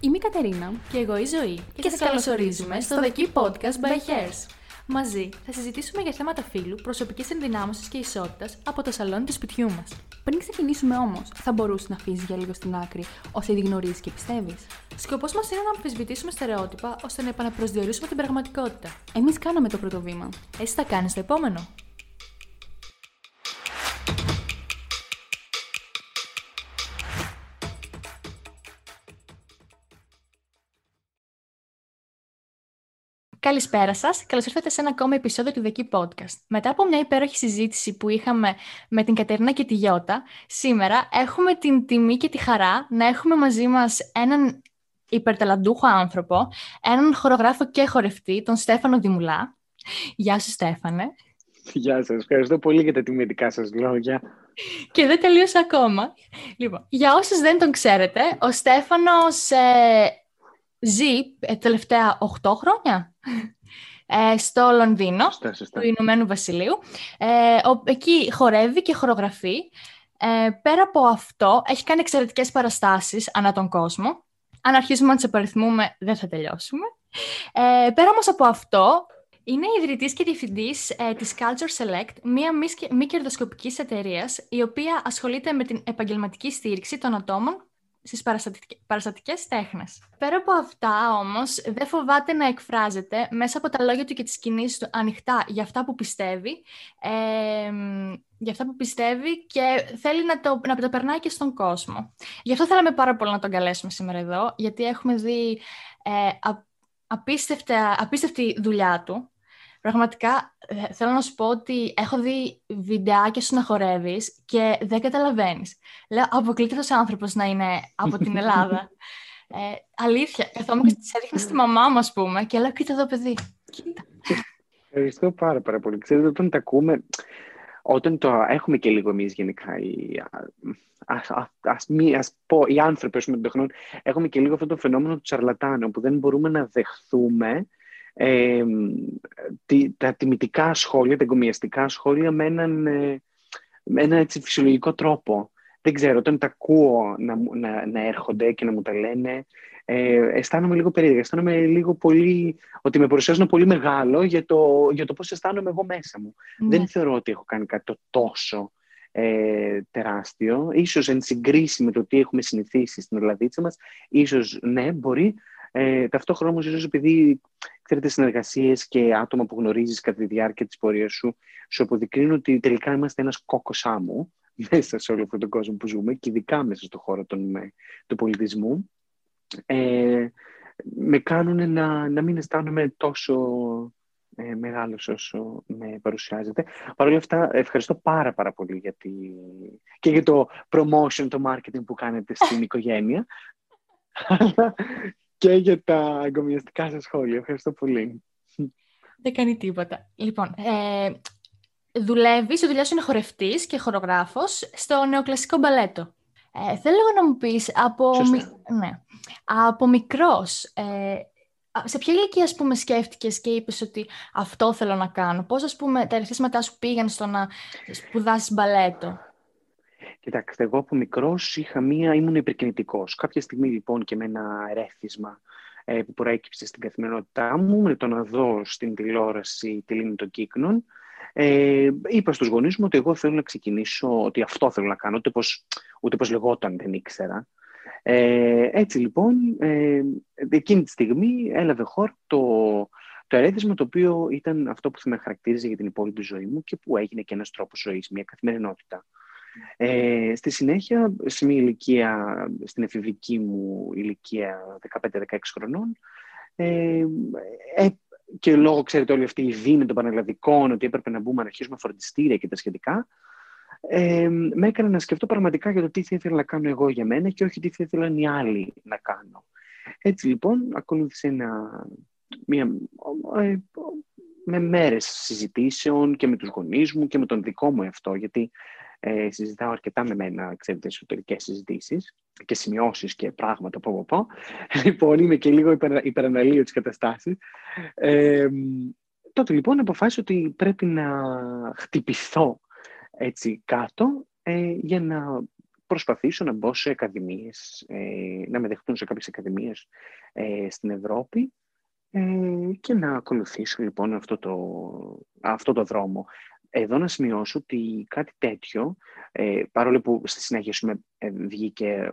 Είμαι η Κατερίνα και εγώ η Ζωή και, και σας καλωσορίζουμε στο The Key Podcast by Hairs. Μαζί θα συζητήσουμε για θέματα φύλου, προσωπικής ενδυνάμωσης και ισότητας από το σαλόνι του σπιτιού μας. Πριν ξεκινήσουμε όμως, θα μπορούσε να αφήσεις για λίγο στην άκρη όσα ήδη γνωρίζεις και πιστεύεις. Σκοπός μας είναι να αμφισβητήσουμε στερεότυπα ώστε να επαναπροσδιορίσουμε την πραγματικότητα. Εμείς κάναμε το πρώτο βήμα. Εσύ θα κάνεις το επόμενο. Καλησπέρα σας. Καλώς ήρθατε σε ένα ακόμα επεισόδιο του Δεκή Podcast. Μετά από μια υπέροχη συζήτηση που είχαμε με την Κατερίνα και τη Γιώτα, σήμερα έχουμε την τιμή και τη χαρά να έχουμε μαζί μας έναν υπερταλαντούχο άνθρωπο, έναν χορογράφο και χορευτή, τον Στέφανο Δημουλά. Γεια σου, Στέφανε. Γεια σας. Ευχαριστώ πολύ για τα τιμητικά σας λόγια. Και δεν τελείωσα ακόμα. Λοιπόν, για όσους δεν τον ξέρετε, ο Στέφανος ε, ζει ε, τελευταία 8 χρόνια ε, στο Λονδίνο, του Ηνωμένου Βασιλείου. Ε, εκεί χορεύει και χορογραφεί. Ε, πέρα από αυτό, έχει κάνει εξαιρετικές παραστάσεις ανά τον κόσμο. Αν αρχίσουμε να τις απαριθμούμε, δεν θα τελειώσουμε. Ε, πέρα όμως από αυτό, είναι ιδρυτής και διευθυντής ε, της Culture Select, μία μη, μη κερδοσκοπικής εταιρείας, η οποία ασχολείται με την επαγγελματική στήριξη των ατόμων στις παραστατικές τέχνες. Πέρα από αυτά όμως, δεν φοβάται να εκφράζεται μέσα από τα λόγια του και τις κινήσεις του ανοιχτά για αυτά που πιστεύει, ε, για αυτά που πιστεύει και θέλει να το, να το περνάει και στον κόσμο. Γι' αυτό θέλαμε πάρα πολύ να τον καλέσουμε σήμερα εδώ, γιατί έχουμε δει ε, απίστευτη δουλειά του Πραγματικά ε, θέλω να σου πω ότι έχω δει βιντεάκια σου να χορεύεις και δεν καταλαβαίνεις. Λέω, αποκλείται αυτός ο άνθρωπος να είναι από την Ελλάδα. ε, αλήθεια. Καθόμουν και τη έδειχνα στη μαμά μου, ας πούμε, και λέω, κοίτα εδώ, παιδί. Κοίτα. Ευχαριστώ πάρα, πάρα πολύ. Ξέρετε, όταν τα ακούμε, όταν το έχουμε και λίγο εμείς γενικά, οι, ας, ας, ας, πω, οι άνθρωποι με τον τεχνών, έχουμε και λίγο αυτό το φαινόμενο του τσαρλατάνου, που δεν μπορούμε να δεχθούμε ε, τα τιμητικά σχόλια, τα εγκομιαστικά σχόλια με έναν, ε, με ένα έτσι φυσιολογικό τρόπο. Δεν ξέρω, όταν τα ακούω να, να, να έρχονται και να μου τα λένε, ε, αισθάνομαι λίγο περίεργα. Αισθάνομαι λίγο πολύ, ότι με παρουσιάζουν πολύ μεγάλο για το, για το πώς αισθάνομαι εγώ μέσα μου. Ναι. Δεν θεωρώ ότι έχω κάνει κάτι το τόσο ε, τεράστιο. Ίσως εν συγκρίση με το τι έχουμε συνηθίσει στην Ελλαδίτσα μας, ίσως ναι, μπορεί, ε, ταυτόχρονα όμως, ίσως επειδή ξέρετε, συνεργασίες και άτομα που γνωρίζεις κατά τη διάρκεια της πορείας σου, σου αποδεικνύουν ότι τελικά είμαστε ένας κόκο άμμο μέσα σε όλο αυτόν τον κόσμο που ζούμε και ειδικά μέσα στον χώρο των, του πολιτισμού. Ε, με κάνουν να, να μην αισθάνομαι τόσο ε, μεγάλος όσο με παρουσιάζεται. Παρ' όλα αυτά, ευχαριστώ πάρα πάρα πολύ για τη... και για το promotion, το marketing που κάνετε στην οικογένεια και για τα εγκομιαστικά σας σχόλια. Ευχαριστώ πολύ. Δεν κάνει τίποτα. Λοιπόν, ε, δουλεύεις, η δουλειά σου είναι χορευτής και χορογράφος στο νεοκλασικό μπαλέτο. Ε, θέλω να μου πεις, από, ναι, από μικρός, ε, σε ποια ηλικία, ας πούμε, σκέφτηκες και είπες ότι αυτό θέλω να κάνω; Πώς, ας πούμε, τα ερεθίσματά σου πήγαν στο να σπουδάσεις μπαλέτο; Κοιτάξτε, εγώ από μικρός είχα μία, ήμουν υπερκινητικός. Κάποια στιγμή λοιπόν και με ένα ερέθισμα ε, που προέκυψε στην καθημερινότητά μου, με το να δω στην τηλεόραση τη λίμνη των κύκνων, ε, είπα στους γονείς μου ότι εγώ θέλω να ξεκινήσω, ότι αυτό θέλω να κάνω, ούτε πώς, ούτε πώς λεγόταν δεν ήξερα. Ε, έτσι λοιπόν, ε, εκείνη τη στιγμή έλαβε χώρο το, το ερέθισμα το οποίο ήταν αυτό που θα με χαρακτήριζε για την υπόλοιπη ζωή μου και που έγινε και ένας τρόπος ζωής, μια καθημερινότητα. Ε, στη συνέχεια, σε μια ηλικία, στην εφηβική μου ηλικία 15-16 χρονών, ε, ε, και λόγω, ξέρετε, όλη αυτή η δίνη των πανελλαδικών, ότι έπρεπε να μπούμε να αρχίσουμε φροντιστήρια και τα σχετικά, ε, με έκανε να σκεφτώ πραγματικά για το τι θα ήθελα να κάνω εγώ για μένα και όχι τι θα ήθελαν οι άλλοι να κάνω. Έτσι λοιπόν, ακολούθησε ένα, μια, ε, με μέρες συζητήσεων και με τους γονείς μου και με τον δικό μου εαυτό, γιατί ε, συζητάω αρκετά με μένα, ξέρετε, εσωτερικές συζητήσεις και σημειώσεις και πράγματα από πω. Λοιπόν, είμαι και λίγο υπερ, υπεραναλύω τις καταστάσεις. Ε, τότε λοιπόν αποφάσισα ότι πρέπει να χτυπηθώ έτσι κάτω ε, για να προσπαθήσω να μπω σε ακαδημίες, ε, να με δεχτούν σε κάποιες ακαδημίες ε, στην Ευρώπη ε, και να ακολουθήσω λοιπόν αυτό το, αυτό το δρόμο. Εδώ να σημειώσω ότι κάτι τέτοιο, ε, παρόλο που στη συνέχεια ε, βγήκε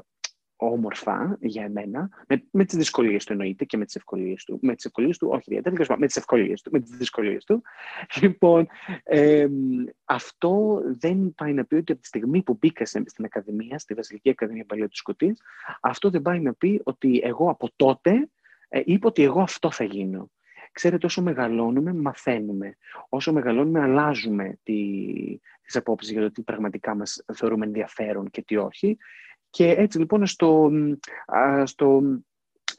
όμορφα για εμένα, με, με τις δυσκολίες του εννοείται και με τις ευκολίες του. Με τις ευκολίες του, όχι ιδιαίτερα, με τις ευκολίες του, με τις δυσκολίες του. Λοιπόν, ε, αυτό δεν πάει να πει ότι από τη στιγμή που μπήκα στην Ακαδημία, στη Βασιλική Ακαδημία Παλαιού του Σκοτής, αυτό δεν πάει να πει ότι εγώ από τότε ε, είπα ότι εγώ αυτό θα γίνω. Ξέρετε, όσο μεγαλώνουμε, μαθαίνουμε. Όσο μεγαλώνουμε, αλλάζουμε τι, τις απόψεις για το τι πραγματικά μας θεωρούμε ενδιαφέρον και τι όχι. Και έτσι λοιπόν στο, στο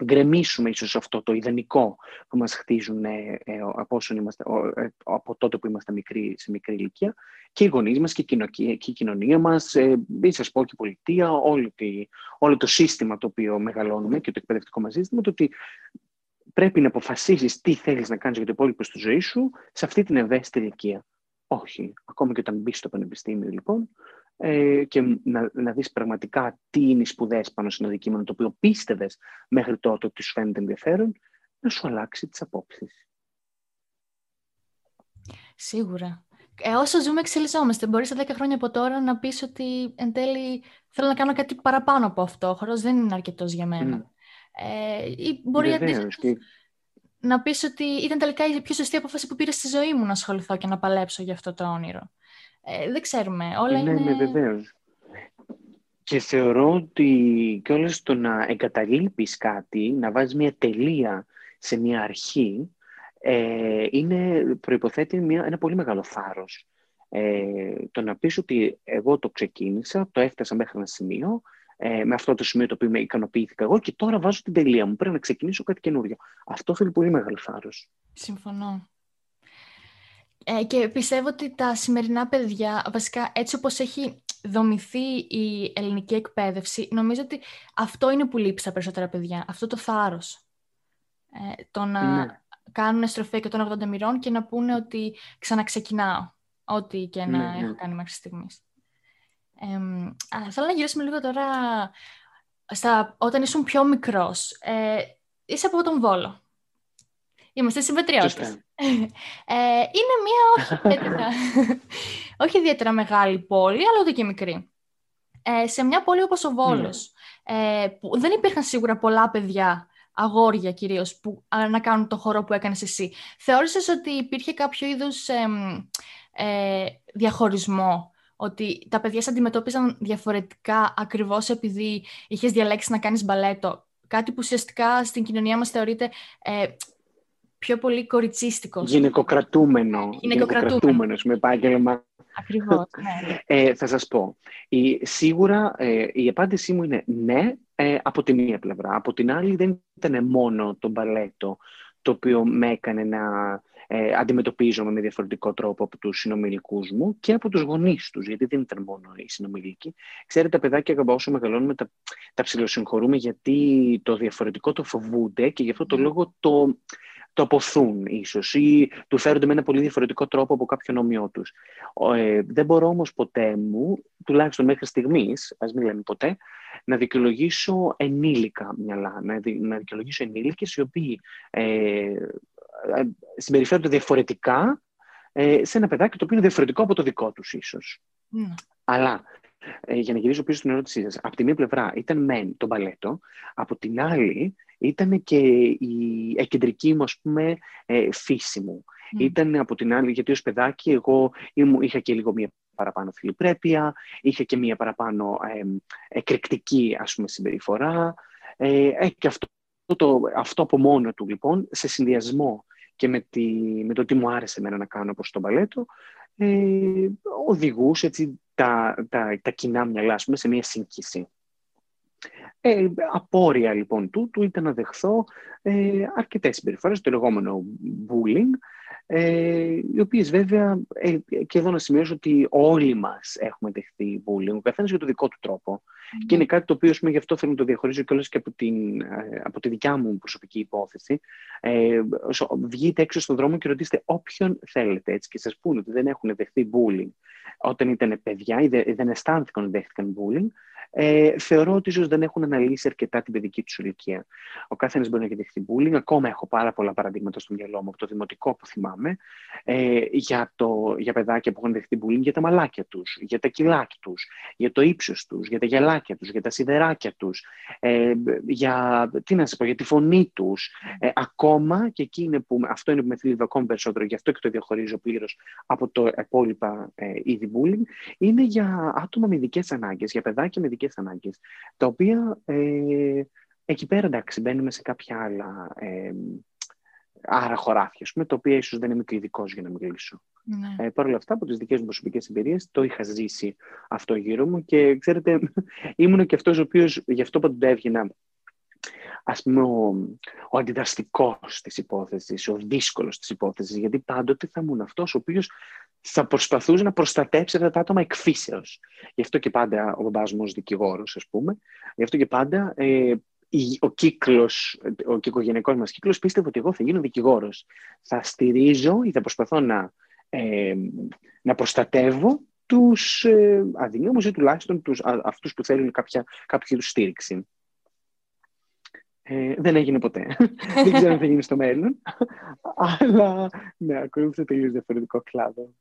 γκρεμίσουμε ίσως αυτό το ιδανικό που μας χτίζουν ε, ε, από, είμαστε, ε, από τότε που είμαστε μικροί, σε μικρή ηλικία και οι γονείς μας και η, κοινωνία μας, ε, σας πω και η πολιτεία, όλη τη, όλο το σύστημα το οποίο μεγαλώνουμε και το εκπαιδευτικό μας σύστημα, το ότι πρέπει να αποφασίσεις τι θέλεις να κάνεις για το υπόλοιπο στη ζωή σου σε αυτή την ευαίσθητη ηλικία. Όχι. Ακόμα και όταν μπεις στο πανεπιστήμιο, λοιπόν, ε, και να, να δεις πραγματικά τι είναι οι σπουδές πάνω σε ένα αντικείμενο το οποίο πίστευες μέχρι τότε ότι σου φαίνεται ενδιαφέρον, να σου αλλάξει τις απόψεις. Σίγουρα. Ε, όσο ζούμε, εξελισσόμαστε. Μπορείς σε 10 χρόνια από τώρα να πεις ότι εν τέλει θέλω να κάνω κάτι παραπάνω από αυτό. Ο χώρος δεν είναι αρκετός για μένα. Mm. Ε, ή μπορεί αντίστοιχα και... να πεις ότι ήταν τελικά η πιο σωστή απόφαση που πήρες στη ζωή μου να ασχοληθώ και να παλέψω για αυτό το όνειρο. Ε, δεν ξέρουμε. Όλα ναι, είναι... Ναι, βεβαίως. Και θεωρώ ότι και όλες το να εγκαταλείπεις κάτι, να βάζεις μια τελεία σε μια αρχή, ε, είναι, προϋποθέτει μια, ένα πολύ μεγάλο θάρρος. Ε, το να πεις ότι εγώ το ξεκίνησα, το έφτασα μέχρι ένα σημείο, ε, με αυτό το σημείο το οποίο με ικανοποιήθηκα εγώ και τώρα βάζω την τελεία μου. Πρέπει να ξεκινήσω κάτι καινούριο. Αυτό θέλει πολύ μεγάλο θάρρος. Συμφωνώ. Ε, και πιστεύω ότι τα σημερινά παιδιά, βασικά έτσι όπως έχει δομηθεί η ελληνική εκπαίδευση, νομίζω ότι αυτό είναι που λείπει στα περισσότερα παιδιά, αυτό το θάρρος. Ε, το να ναι. κάνουν στροφή και των 80 μοιρών και να πούνε ότι ξαναξεκινάω, ό,τι και να ναι, ναι. έχω κάνει μέχρι στιγμής. Ε, θέλω να γυρίσουμε λίγο τώρα στα, όταν ήσουν πιο μικρός. Ε, είσαι από τον Βόλο. Είμαστε συμπετριώτες. Ε, είναι μια όχι ιδιαίτερα, όχι ιδιαίτερα μεγάλη πόλη, αλλά ούτε και μικρή. Ε, σε μια πόλη όπως ο Βόλος, ε, που δεν υπήρχαν σίγουρα πολλά παιδιά, αγόρια κυρίως, που να κάνουν το χώρο που έκανες εσύ. Θεώρησες ότι υπήρχε κάποιο είδους ε, διαχωρισμό ότι τα παιδιά σε αντιμετώπιζαν διαφορετικά ακριβώς επειδή είχες διαλέξει να κάνεις μπαλέτο. Κάτι που ουσιαστικά στην κοινωνία μας θεωρείται ε, πιο πολύ κοριτσίστικο. Γυναικοκρατούμενο. Γυναικοκρατούμενο με επάγγελμα. Ακριβώς, ναι. ε, θα σας πω. Η, σίγουρα ε, η απάντησή μου είναι ναι ε, από τη μία πλευρά. Από την άλλη δεν ήταν μόνο το μπαλέτο το οποίο με έκανε να ε, αντιμετωπίζομαι με διαφορετικό τρόπο από τους συνομιλικούς μου και από τους γονείς τους, γιατί δεν ήταν μόνο οι συνομιλικοί. Ξέρετε, τα παιδάκια όσο μεγαλώνουμε τα, τα ψηλοσυγχωρούμε γιατί το διαφορετικό το φοβούνται και γι' αυτό το ναι. λόγο το, το αποθούν ίσως ή του φέρονται με ένα πολύ διαφορετικό τρόπο από κάποιον όμοιό τους. Ε, δεν μπορώ όμως ποτέ μου, τουλάχιστον μέχρι στιγμής, ας μην λέμε ποτέ, να δικαιολογήσω ενήλικα μυαλά, να, να δικαιολογήσω ενήλικες οι οποίοι ε, ε, συμπεριφέρονται διαφορετικά ε, σε ένα παιδάκι το οποίο είναι διαφορετικό από το δικό τους ίσως. Mm. Αλλά ε, για να γυρίσω πίσω στην ερώτησή σας, από τη μία πλευρά ήταν μεν το μπαλέτο, από την άλλη ήταν και η εκεντρική μου, ας πούμε, ε, φύση μου. Mm. Ήταν από την άλλη, γιατί ως παιδάκι εγώ είχα και λίγο μία παραπάνω φιλιπρέπεια, είχα και μία παραπάνω ε, εκρηκτική, ας πούμε, συμπεριφορά. Ε, ε, και αυτό, το, αυτό από μόνο του, λοιπόν, σε συνδυασμό και με, τη, με το τι μου άρεσε εμένα να κάνω προς το μπαλέτο, ε, οδηγούσε έτσι, τα, τα, τα κοινά μυαλά, πούμε, σε μία σύγχυση. Ε, απόρρια λοιπόν τούτου ήταν να δεχθώ ε, αρκετές συμπεριφορές, το λεγόμενο bullying, ε, οι οποίες βέβαια, ε, και εδώ να σημειώσω ότι όλοι μας έχουμε δεχθεί bullying, ο καθένας για το δικό του τρόπο. Και είναι κάτι το οποίο, πούμε, γι' αυτό θέλω να το διαχωρίζω και όλες και από, την, ε, από τη δικιά μου προσωπική υπόθεση. Ε, βγείτε έξω στον δρόμο και ρωτήστε όποιον θέλετε έτσι, και σας πούνε ότι δεν έχουν δεχθεί bullying όταν ήταν παιδιά ή δεν αισθάνθηκαν ότι δέχτηκαν bullying, ε, θεωρώ ότι ίσως δεν έχουν αναλύσει αρκετά την παιδική τους ηλικία. Ο κάθε μπορεί να έχει δεχτεί bullying. Ακόμα έχω πάρα πολλά παραδείγματα στο μυαλό μου από το δημοτικό που θυμάμαι ε, για, το, για παιδάκια που έχουν δεχτεί bullying για τα μαλάκια τους, για τα κιλάκια τους, για το ύψος τους, για τα γυαλάκια τους, για τα σιδεράκια τους, ε, για, τι να πω, για τη φωνή τους. Ε, ακόμα και εκεί είναι που αυτό είναι που με θλίβει ακόμη περισσότερο, γι' αυτό και το διαχωρίζω πλήρως από το υπόλοιπα ε, είδη bullying, είναι για άτομα με ειδικές ανάγκες, για παιδάκια με ειδικές ανάγκες, τα οποία ε, εκεί πέρα εντάξει μπαίνουμε σε κάποια άλλα ε, άρα χωράφια, πούμε, τα οποία ίσως δεν είμαι και ειδικός για να μιλήσω. Ναι. Ε, Παρ' όλα αυτά, από τις δικές μου προσωπικές εμπειρίες, το είχα ζήσει αυτό γύρω μου και ξέρετε, ήμουν και αυτός ο οποίος γι' αυτό πάντοτε έβγαινα ας πούμε, ο, ο αντιδραστικός της υπόθεσης, ο δύσκολος της υπόθεσης, γιατί πάντοτε θα ήμουν αυτός ο οποίος θα προσπαθούσε να προστατέψει αυτά τα άτομα εκφύσεως. Γι' αυτό και πάντα ο μπαμπάς μου ως δικηγόρος, ας πούμε, γι' αυτό και πάντα ε, ο κύκλος, ο οικογενειακός μας κύκλος πίστευε ότι εγώ θα γίνω δικηγόρος. Θα στηρίζω ή θα προσπαθώ να, ε, να προστατεύω τους ε, αδυνάμους ή τουλάχιστον τους, α, αυτούς που θέλουν κάποια, κάποια στήριξη. Ε, δεν έγινε ποτέ. δεν ξέρω αν θα γίνει στο μέλλον. Αλλά ναι, ακολούθησε τελείως διαφορετικό κλάδο.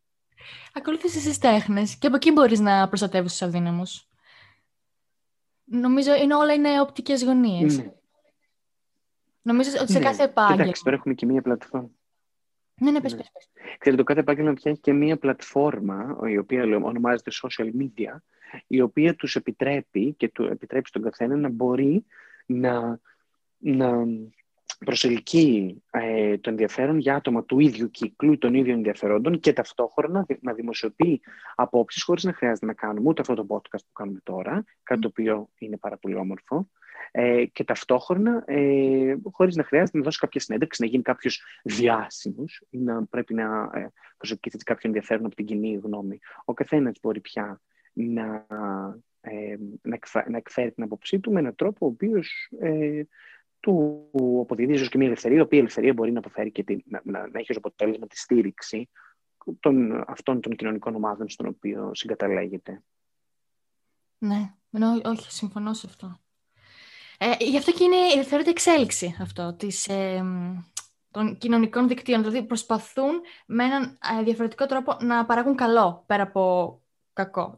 Ακολούθησες τις τέχνες και από εκεί μπορείς να προστατεύεις τους αδύναμους. Νομίζω είναι όλα είναι οπτικές γωνίες. Ναι. Νομίζω ότι σε ναι. κάθε επάγγελμα. Εντάξει, τώρα έχουμε και μία πλατφόρμα. Ναι, ναι, πες, ναι. πες, πες. Ξέρετε, το κάθε επάγγελμα πια έχει και μία πλατφόρμα, η οποία ονομάζεται social media, η οποία τους επιτρέπει και του επιτρέπει στον καθένα να μπορεί να να προσελκύει ε, το ενδιαφέρον για άτομα του ίδιου κύκλου, των ίδιων ενδιαφερόντων και ταυτόχρονα να δημοσιοποιεί απόψεις χωρίς να χρειάζεται να κάνουμε ούτε αυτό το podcast που κάνουμε τώρα, κάτι το οποίο είναι πάρα πολύ όμορφο, ε, και ταυτόχρονα ε, χωρίς να χρειάζεται να δώσει κάποια συνέντευξη, να γίνει κάποιος διάσημος ή να πρέπει να ε, προσελκύσει κάποιο ενδιαφέρον από την κοινή γνώμη. Ο καθένας μπορεί πια να, ε, να, εκφέρει την άποψή του με έναν τρόπο ο οποίος ε, του αποδίδει ίσω και μια ελευθερία, η οποία ελευθερία μπορεί να αποφέρει και τη, να, να, να έχει ως αποτέλεσμα τη στήριξη των, αυτών των κοινωνικών ομάδων στον οποίο συγκαταλέγεται. Ναι, ναι όχι, συμφωνώ σε αυτό. Ε, γι' αυτό και είναι, θεωρείται εξέλιξη αυτό της, ε, των κοινωνικών δικτύων. Δηλαδή προσπαθούν με έναν ε, διαφορετικό τρόπο να παράγουν καλό πέρα από κακό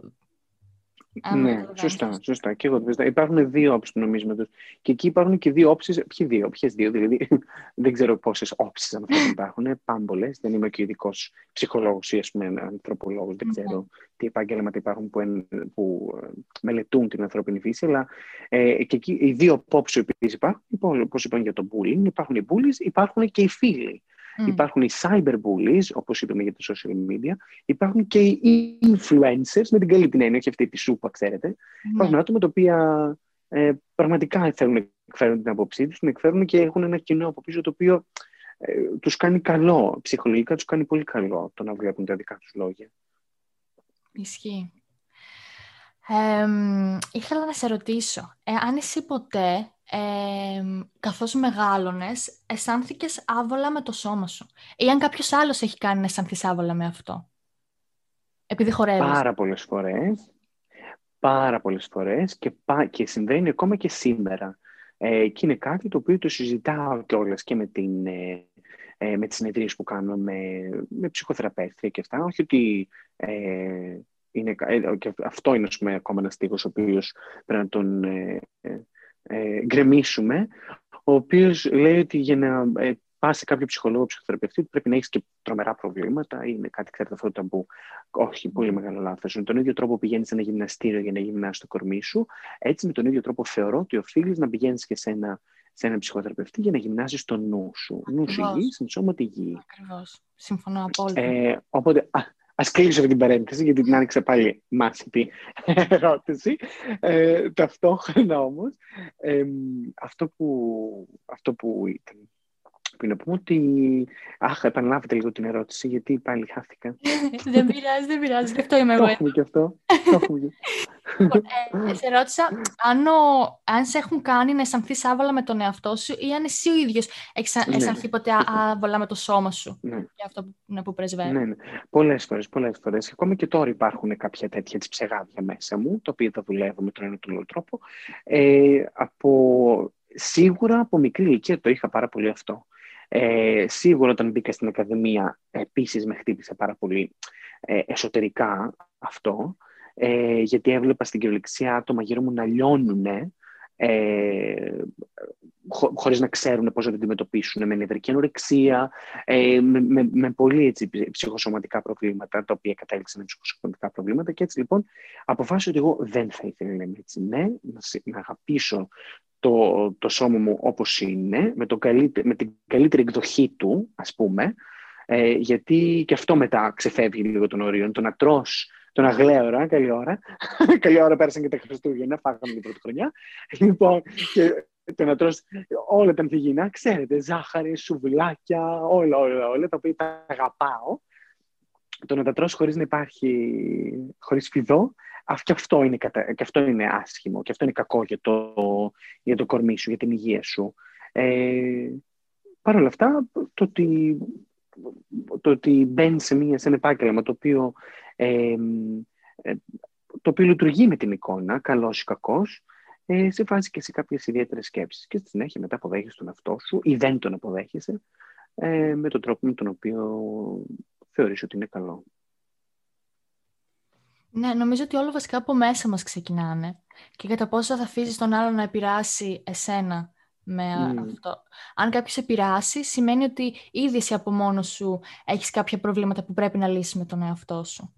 ναι, σωστά, σωστά. Και εγώ Υπάρχουν δύο όψει του νομίσματο. Και εκεί υπάρχουν και δύο όψει. Ποιοι δύο, ποιες δύο, δηλαδή. δεν ξέρω πόσες όψει αν αυτό υπάρχουν. Πάμπολες. Δεν είμαι και ειδικός ψυχολόγος ή ας πούμε ανθρωπολόγος. Δεν ξέρω τι επάγγελματα υπάρχουν που, που ε, μελετούν την ανθρώπινη φύση. Αλλά ε, και εκεί οι δύο όψει που υπάρχουν, όπως είπαν για το bullying, υπάρχουν οι bullies, υπάρχουν και οι φίλοι. Mm. Υπάρχουν οι cyberbullies, όπως είπαμε για τα social media. Υπάρχουν και οι influencers, με την καλή την έννοια, όχι αυτή τη σούπα, ξέρετε. Mm. Υπάρχουν άτομα τα οποία ε, πραγματικά θέλουν να εκφέρουν την άποψή τους, να εκφέρουν και έχουν ένα κοινό από πίσω το οποίο ε, τους κάνει καλό. Ψυχολογικά τους κάνει πολύ καλό το να βλέπουν τα δικά τους λόγια. Ισχύει. Ε, ήθελα να σε ρωτήσω, ε, αν εσύ ποτέ ε, καθώς μεγάλωνες, αισθάνθηκες άβολα με το σώμα σου. Ή αν κάποιος άλλος έχει κάνει να αισθανθείς άβολα με αυτό. Επειδή χορεύεις. Πάρα πολλές φορές. Πάρα πολλές φορές και, και συμβαίνει ακόμα και σήμερα. Ε, και είναι κάτι το οποίο το συζητάω κιόλας και με, την, ε, ε με τις συνεδρίες που κάνω με, με ψυχοθεραπεύτρια και αυτά. Όχι ότι ε, είναι, ε, και αυτό είναι πούμε, ακόμα ένας στίχος ο οποίος πρέπει να τον ε, ε, γκρεμίσουμε, ο οποίος λέει ότι για να ε, πας σε κάποιο ψυχολόγο, ψυχοθεραπευτή, πρέπει να έχεις και τρομερά προβλήματα. Είναι κάτι, ξέρετε, αυτό το ταμπού. Όχι, πολύ μεγάλο λάθος. Με τον ίδιο τρόπο πηγαίνεις σε ένα γυμναστήριο για να γυμνάσει το κορμί σου. Έτσι, με τον ίδιο τρόπο θεωρώ ότι οφείλεις να πηγαίνεις και σε ένα, σε ένα ψυχοθεραπευτή για να γυμνάσεις το νου σου. Νου σου υγιή, σώμα υγιή. Ακριβώς. Συμφωνώ απόλυτα. Ε, οπότε, α, Α κλείσω αυτή την παρένθεση, γιατί την άνοιξα πάλι μάθητη ερώτηση. Ε, ταυτόχρονα όμως, ε, αυτό, που, αυτό που ήταν. Που να πούμε ότι. Αχ, επαναλάβετε λίγο την ερώτηση, γιατί πάλι χάθηκα. δεν πειράζει, δεν πειράζει. Γι' αυτό είμαι εγώ. Το έχουμε και αυτό. Το έχουμε Λοιπόν, ε, σε ρώτησα αν, ο, αν σε έχουν κάνει να αισθανθεί άβολα με τον εαυτό σου ή αν εσύ ο ίδιος έχεις Ναι. αισθανθεί ποτέ άβολα με το σώμα σου. Ναι. Για αυτό που, ναι, που πρεσβεύει. Ναι, ναι. Πολλές φορές, πολλές φορές. Ακόμα και τώρα υπάρχουν κάποια τέτοια έτσι, ψεγάδια μέσα μου, τα οποία τα δουλεύω με τον ένα ή τον άλλο τρόπο. Ε, από, σίγουρα από μικρή ηλικία το είχα πάρα πολύ αυτό. Ε, σίγουρα όταν μπήκα στην Ακαδημία επίσης με χτύπησε πάρα πολύ ε, εσωτερικά αυτό, ε, γιατί έβλεπα στην κυριολεξία άτομα γύρω μου να λιώνουν ε, χω, χωρίς να ξέρουν πώς να το αντιμετωπίσουν με νευρική ανορεξία, ε, με, με, με πολύ έτσι, ψυχοσωματικά προβλήματα, τα οποία κατέληξαν με ψυχοσωματικά προβλήματα και έτσι λοιπόν αποφάσισα ότι εγώ δεν θα ήθελα να είμαι έτσι. Ναι, να, να αγαπήσω το, το σώμα μου όπως είναι, με, το καλύτερο, με την καλύτερη εκδοχή του, ας πούμε, ε, γιατί και αυτό μετά ξεφεύγει λίγο των ορίων. Το να τρως τον αγλέωρα, καλή ώρα. καλή ώρα πέρασαν και τα Χριστούγεννα, φάγαμε την πρώτη χρονιά. Λοιπόν, και το να τρως όλα τα ανθυγιεινά, ξέρετε, ζάχαρη, σουβλάκια, όλα, όλα, όλα, τα οποία τα αγαπάω. Το να τα τρως χωρίς να υπάρχει, χωρίς φιδό, και αυτό, είναι, και αυτό είναι άσχημο και αυτό είναι κακό για το, για το κορμί σου, για την υγεία σου. Ε, Παρ' όλα αυτά, το ότι, το ότι μπαίνεις σε, μια, σε ένα επάγγελμα το οποίο, ε, ε, το οποίο λειτουργεί με την εικόνα, καλός ή κακός, ε, σε βάζει και σε κάποιες ιδιαίτερες σκέψεις και στη συνέχεια μετά αποδέχεσαι τον αυτό σου ή δεν τον αποδέχεσαι ε, με τον τρόπο με τον οποίο θεωρείς ότι είναι καλό. Ναι, νομίζω ότι όλα βασικά από μέσα μας ξεκινάνε και κατά πόσο θα αφήσει τον άλλο να επηρεάσει εσένα με mm. αυτό. Αν κάποιος επηρεάσει, σημαίνει ότι ήδη εσύ από μόνος σου έχεις κάποια προβλήματα που πρέπει να λύσεις με τον εαυτό σου.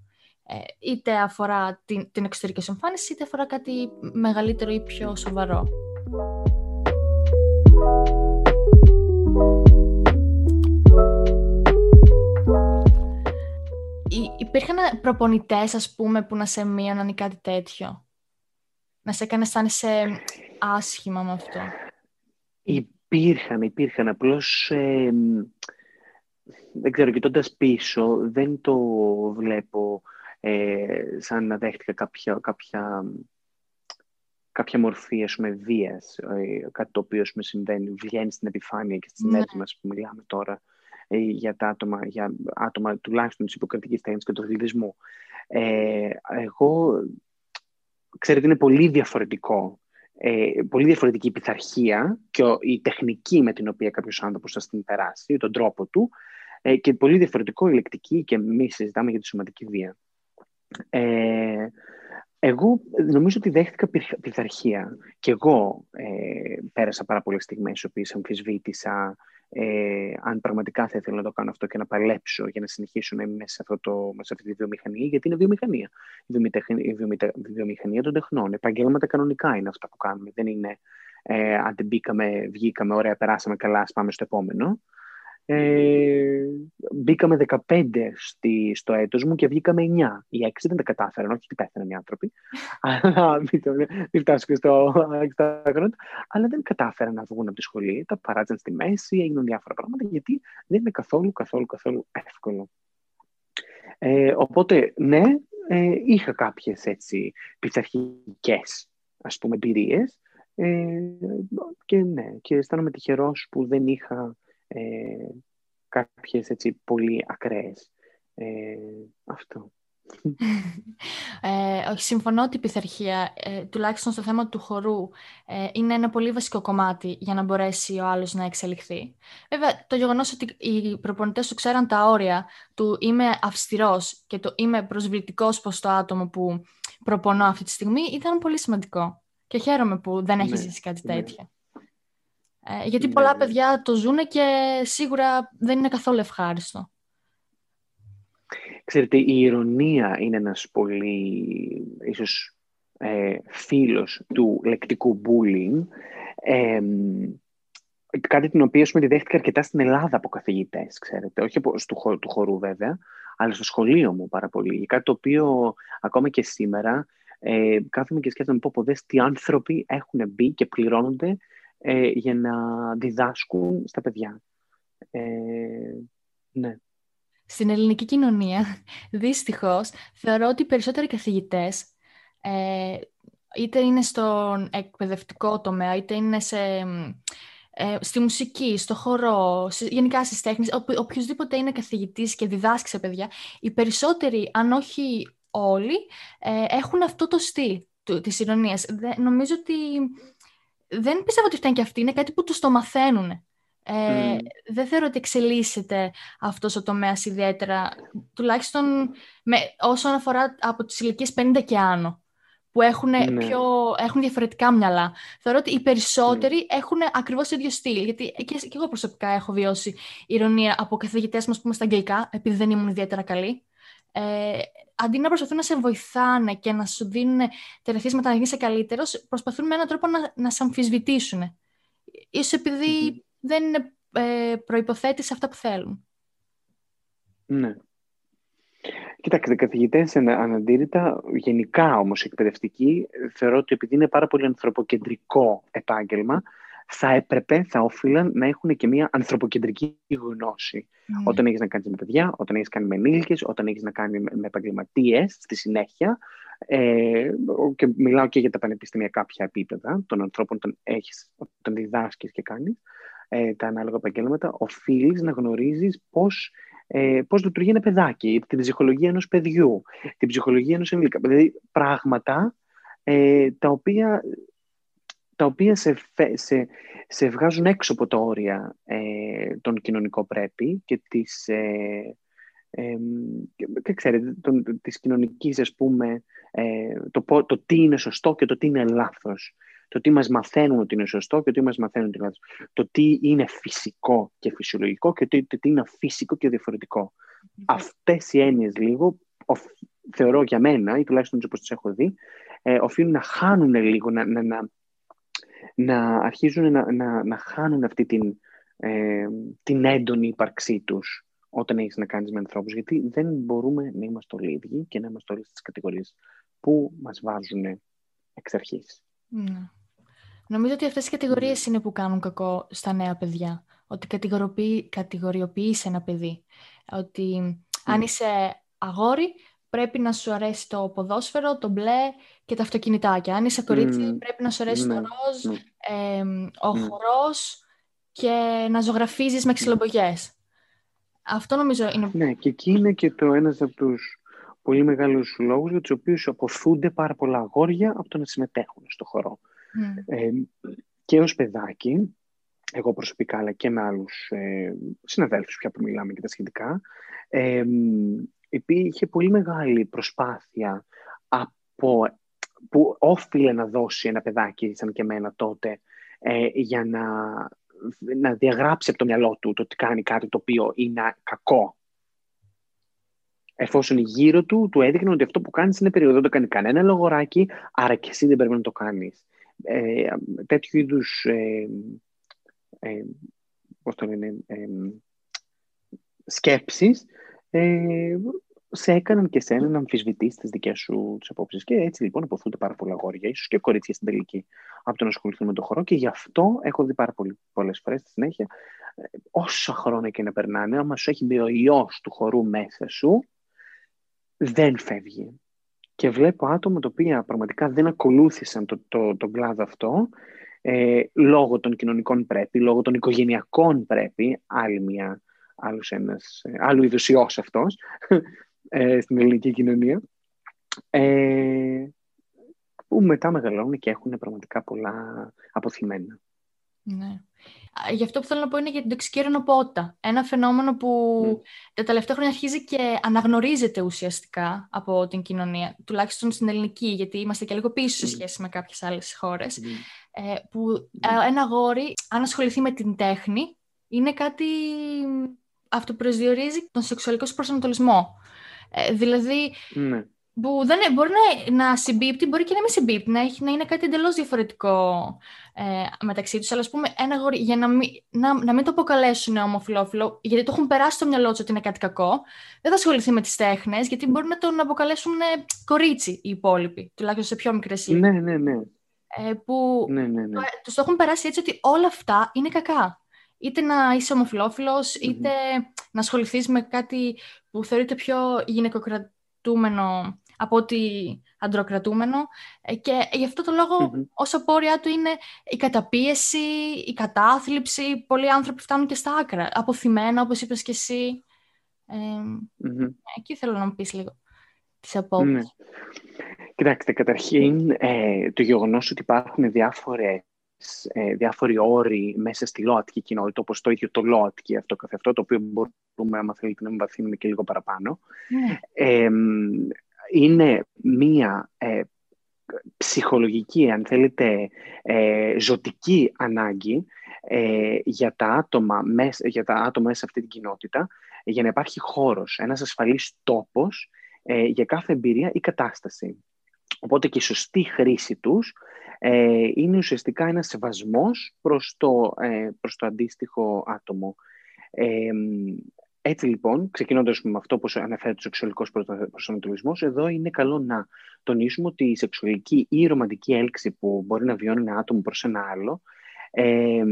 Ε, είτε αφορά την, την εξωτερική σου εμφάνιση, είτε αφορά κάτι μεγαλύτερο ή πιο σοβαρό. υπήρχαν προπονητές, ας πούμε, που να σε μείωναν ή κάτι τέτοιο; Να σε έκανες αισθάνεσαι άσχημα με αυτό; Υπήρχαν, υπήρχαν. Απλώς, ε, δεν ξέρω, κοιτώντας πίσω, δεν το βλέπω ε, σαν να δέχτηκα κάποια, κάποια, κάποια μορφή, ας πούμε, βίας. Ε, κάτι το οποίο, ας πούμε, συμβαίνει, βγαίνει στην επιφάνεια και στις ναι. μας που μιλάμε τώρα για τα άτομα, για άτομα τουλάχιστον της υποκρατικής τέχνης και του αθλητισμού. Ε, εγώ, ξέρετε, είναι πολύ διαφορετικό. Ε, πολύ διαφορετική η πειθαρχία και η τεχνική με την οποία κάποιος άνθρωπος θα την περάσει, τον τρόπο του, ε, και πολύ διαφορετικό η λεκτική και εμείς συζητάμε για τη σωματική βία. Ε, εγώ νομίζω ότι δέχτηκα πειθαρχία. Και εγώ ε, πέρασα πάρα πολλές στιγμές, οποίες αμφισβήτησα ε, αν πραγματικά θα ήθελα να το κάνω αυτό και να παλέψω για να συνεχίσω να είμαι μέσα σε, αυτό το, σε αυτή τη βιομηχανία, γιατί είναι βιομηχανία. Η, βιομηχανία των τεχνών. Επαγγέλματα κανονικά είναι αυτά που κάνουμε. Δεν είναι ε, αν μπήκαμε, βγήκαμε, ωραία, περάσαμε καλά, ας πάμε στο επόμενο. Ε, μπήκαμε 15 στη, στο έτος μου και βγήκαμε 9. Οι 6 δεν τα κατάφεραν, όχι ότι πέθαναν οι άνθρωποι. αλλά μην φτάσω και στο 60 χρόνια. Αλλά δεν κατάφεραν να βγουν από τη σχολή. Τα παράτησαν στη μέση, έγιναν διάφορα πράγματα, γιατί δεν είναι καθόλου, καθόλου, καθόλου εύκολο. Ε, οπότε, ναι, ε, είχα κάποιες έτσι πειθαρχικές, ας πούμε, εμπειρίες. Ε, και ναι, και αισθάνομαι τυχερός που δεν είχα ε, κάποιες έτσι πολύ ακραίες. Ε, αυτό. Ε, όχι, συμφωνώ ότι η πειθαρχία, ε, τουλάχιστον στο θέμα του χορού, ε, είναι ένα πολύ βασικό κομμάτι για να μπορέσει ο άλλος να εξελιχθεί. Βέβαια, το γεγονός ότι οι προπονητές του ξέραν τα όρια του είμαι αυστηρός και το είμαι προσβλητικός προς το άτομο που προπονώ αυτή τη στιγμή ήταν πολύ σημαντικό. Και χαίρομαι που δεν έχει ναι, ζήσει κάτι ναι. τέτοιο. Ε, γιατί ναι, πολλά ναι. παιδιά το ζουν και σίγουρα δεν είναι καθόλου ευχάριστο. Ξέρετε, η ηρωνία είναι ένας πολύ, ίσως, ε, φίλος του λεκτικού bullying. Ε, κάτι την οποία με τη δέχτηκα αρκετά στην Ελλάδα από καθηγητές, ξέρετε. Όχι στο χώρο του χορού βέβαια, αλλά στο σχολείο μου πάρα πολύ. Κάτι το οποίο ακόμα και σήμερα ε, κάθομαι και σκέφτομαι πω, πω δες τι άνθρωποι έχουν μπει και πληρώνονται ε, για να διδάσκουν στα παιδιά. Ε, ναι. Στην ελληνική κοινωνία, δυστυχώς, θεωρώ ότι οι περισσότεροι καθηγητές Ε, είτε είναι στον εκπαιδευτικό τομέα, είτε είναι σε, ε, στη μουσική, στο χορό, γενικά στις τέχνες, ο, οποιοδήποτε είναι καθηγητής και διδάσκει σε παιδιά, οι περισσότεροι, αν όχι όλοι, ε, έχουν αυτό το στυλ του, της ηρωνίας. νομίζω ότι δεν πιστεύω ότι φτάνει και αυτοί, είναι κάτι που τους το μαθαίνουν. Ε, Δεν θεωρώ ότι εξελίσσεται αυτός ο τομέας ιδιαίτερα, τουλάχιστον με, όσον αφορά από τις ηλικίες 50 και άνω, που έχουν, ναι. πιο, έχουν διαφορετικά μυαλά. Θεωρώ ότι οι περισσότεροι ναι. έχουν ακριβώς το ίδιο στυλ, γιατί και, και εγώ προσωπικά έχω βιώσει ηρωνία από καθηγητές μας που είμαι στα αγγλικά, επειδή δεν ήμουν ιδιαίτερα καλή. Ε, αντί να προσπαθούν να σε βοηθάνε και να σου δίνουν τερεθίσματα να γίνεις καλύτερος, προσπαθούν με έναν τρόπο να, να σε αμφισβητήσουν. Ίσως επειδή δεν είναι ε, προϋποθέτηση αυτά που θέλουν. Ναι. Κοιτάξτε, καθηγητές αναντήρητα, γενικά όμως εκπαιδευτικοί, θεωρώ ότι επειδή είναι πάρα πολύ ανθρωποκεντρικό επάγγελμα, θα έπρεπε, θα όφυλαν να έχουν και μια ανθρωποκεντρική γνώση. Mm. Όταν έχεις να κάνεις με παιδιά, όταν έχεις κάνει με ενήλικες, όταν έχεις να κάνει με επαγγελματίες στη συνέχεια. Ε, και μιλάω και για τα πανεπιστημιακά κάποια επίπεδα των ανθρώπων, όταν, έχεις, όταν διδάσκεις και κάνεις ε, τα ανάλογα επαγγέλματα, οφείλεις να γνωρίζεις πώς ε, πώς λειτουργεί ένα παιδάκι, την ψυχολογία ενός παιδιού, την ψυχολογία ενός ενήλικα. Δηλαδή πράγματα ε, τα οποία, τα οποία σε, σε, σε βγάζουν έξω από τα όρια ε, των κοινωνικών πρέπει και της, ε, ε, και, ξέρετε, τον, της κοινωνικής, ας πούμε, ε, το, το τι είναι σωστό και το τι είναι λάθος το τι μας μαθαίνουν ότι είναι σωστό και το τι μας μαθαίνουν ότι είναι λάθος. Το τι είναι φυσικό και φυσιολογικό και το, τι είναι φυσικό και διαφορετικό. Mm-hmm. Αυτές οι έννοιες λίγο, θεωρώ για μένα, ή τουλάχιστον όπως τις έχω δει, ε, οφείλουν να χάνουν λίγο, να, να, να, να αρχίζουν να, να, να χάνουν αυτή την, ε, την έντονη ύπαρξή τους όταν έχεις να κάνεις με ανθρώπους, γιατί δεν μπορούμε να είμαστε όλοι ίδιοι και να είμαστε όλοι στις κατηγορίες που μας βάζουν εξ αρχής. Ναι. Νομίζω ότι αυτές οι κατηγορίες είναι που κάνουν κακό στα νέα παιδιά. Ότι κατηγοριοποιείς ένα παιδί. Ότι αν είσαι αγόρι, πρέπει να σου αρέσει το ποδόσφαιρο, το μπλε και τα αυτοκινητάκια. Αν είσαι κορίτσι, πρέπει να σου αρέσει το ναι, ροζ, ναι. ο mm. χορός και να ζωγραφίζεις με ξυλομπογιές. Αυτό νομίζω είναι... Ναι, και εκεί είναι και το ένας από τους πολύ μεγάλους λόγους για τους οποίους αποθούνται πάρα πολλά αγόρια από το να συμμετέχουν στο χορό. Ε, και ως παιδάκι, εγώ προσωπικά αλλά και με άλλους ε, συναδέλφους πια που μιλάμε και τα σχετικά, ε, υπήρχε πολύ μεγάλη προσπάθεια από, που όφιλε να δώσει ένα παιδάκι σαν και εμένα τότε ε, για να, να διαγράψει από το μυαλό του το ότι κάνει κάτι το οποίο είναι κακό εφόσον γύρω του του έδειχνε ότι αυτό που κάνεις είναι περίοδο, δεν το κάνει κανένα λογοράκι, άρα και εσύ δεν πρέπει να το κάνεις. Ε, τέτοιου είδους. Ε, ε, πώς το λένε, ε, σκέψεις ε, σε έκαναν και σένα να αμφισβητείς τις δικές σου τις απόψεις και έτσι λοιπόν αποθούνται πάρα πολλά αγόρια, ίσως και κορίτσια στην τελική από το να ασχοληθούν με τον χώρο και γι' αυτό έχω δει πάρα πολύ, πολλές φορές στη συνέχεια ε, όσα χρόνια και να περνάνε, άμα σου έχει μπει ο ιός του χορού μέσα σου δεν φεύγει. Και βλέπω άτομα τα οποία πραγματικά δεν ακολούθησαν το, το, τον κλάδο αυτό ε, λόγω των κοινωνικών πρέπει, λόγω των οικογενειακών πρέπει, άλλη μια, άλλος ένας, ε, άλλου είδους ιός αυτός ε, στην ελληνική κοινωνία, ε, που μετά μεγαλώνουν και έχουν πραγματικά πολλά αποθυμένα. Ναι. Γι' αυτό που θέλω να πω είναι για την τοξική ρενοπότα. Ένα φαινόμενο που mm. τα τελευταία χρόνια αρχίζει και αναγνωρίζεται ουσιαστικά από την κοινωνία, τουλάχιστον στην ελληνική, γιατί είμαστε και λίγο πίσω σε σχέση με κάποιες άλλες χώρες. Ε, που ε, ένα γόρι, αν ασχοληθεί με την τέχνη, είναι κάτι αυτοπροσδιορίζει τον σεξουαλικό σου προσανατολισμό. Ε, δηλαδή, ναι που δεν, μπορεί να, να συμπίπτει, μπορεί και να μην συμπίπτει, να, έχει, να είναι κάτι εντελώς διαφορετικό ε, μεταξύ τους. Αλλά, ας πούμε, ένα γόρι, για να μην, να, να μην το αποκαλέσουν ομοφυλόφιλο, γιατί το έχουν περάσει στο μυαλό τους ότι είναι κάτι κακό, δεν θα ασχοληθεί με τις τέχνες, γιατί μπορεί να τον αποκαλέσουν ε, κορίτσι οι υπόλοιποι, τουλάχιστον σε πιο μικρές ηλικίε. Ναι, ναι, ναι. Ε, που ναι, ναι, ναι. τους το έχουν περάσει έτσι ότι όλα αυτά είναι κακά. Είτε να είσαι είτε να ασχοληθείς με κάτι που θεωρείται πιο γυναικοκρατούμενο από ότι αντροκρατούμενο ε, και γι' αυτό το λογο mm ως απόρριά του είναι η καταπίεση, η κατάθλιψη. Πολλοί άνθρωποι φτάνουν και στα άκρα. Αποθυμένα, όπως είπες και εσύ. Ε, Εκεί θέλω να μου πεις λίγο τις απόψεις. Ναι. Κοιτάξτε, καταρχήν ε, το γεγονός ότι υπάρχουν διάφορες ε, διάφοροι όροι μέσα στη ΛΟΑΤΚΙ κοινότητα, όπως το ίδιο το ΛΟΑΤΚΙ αυτό καθ' αυτό, το οποίο μπορούμε, άμα θέλετε, να βαθύνουμε και λίγο παραπάνω. Ναι. είναι μία ε, ψυχολογική, αν θέλετε, ε, ζωτική ανάγκη ε, για, τα άτομα μέσα, για τα άτομα μέσα σε αυτή την κοινότητα, για να υπάρχει χώρος, ένας ασφαλής τόπος ε, για κάθε εμπειρία ή κατάσταση. Οπότε και η σωστή χρήση τους ε, είναι ουσιαστικά ένας σεβασμός προς το, ε, προς το αντίστοιχο άτομο. Ε, έτσι λοιπόν, ξεκινώντας με αυτό που αναφέρεται ο σεξουαλικός προσανατολισμός, εδώ είναι καλό να τονίσουμε ότι η σεξουαλική ή η ρομαντική έλξη που μπορεί να βιώνει ένα άτομο προς ένα άλλο, ε,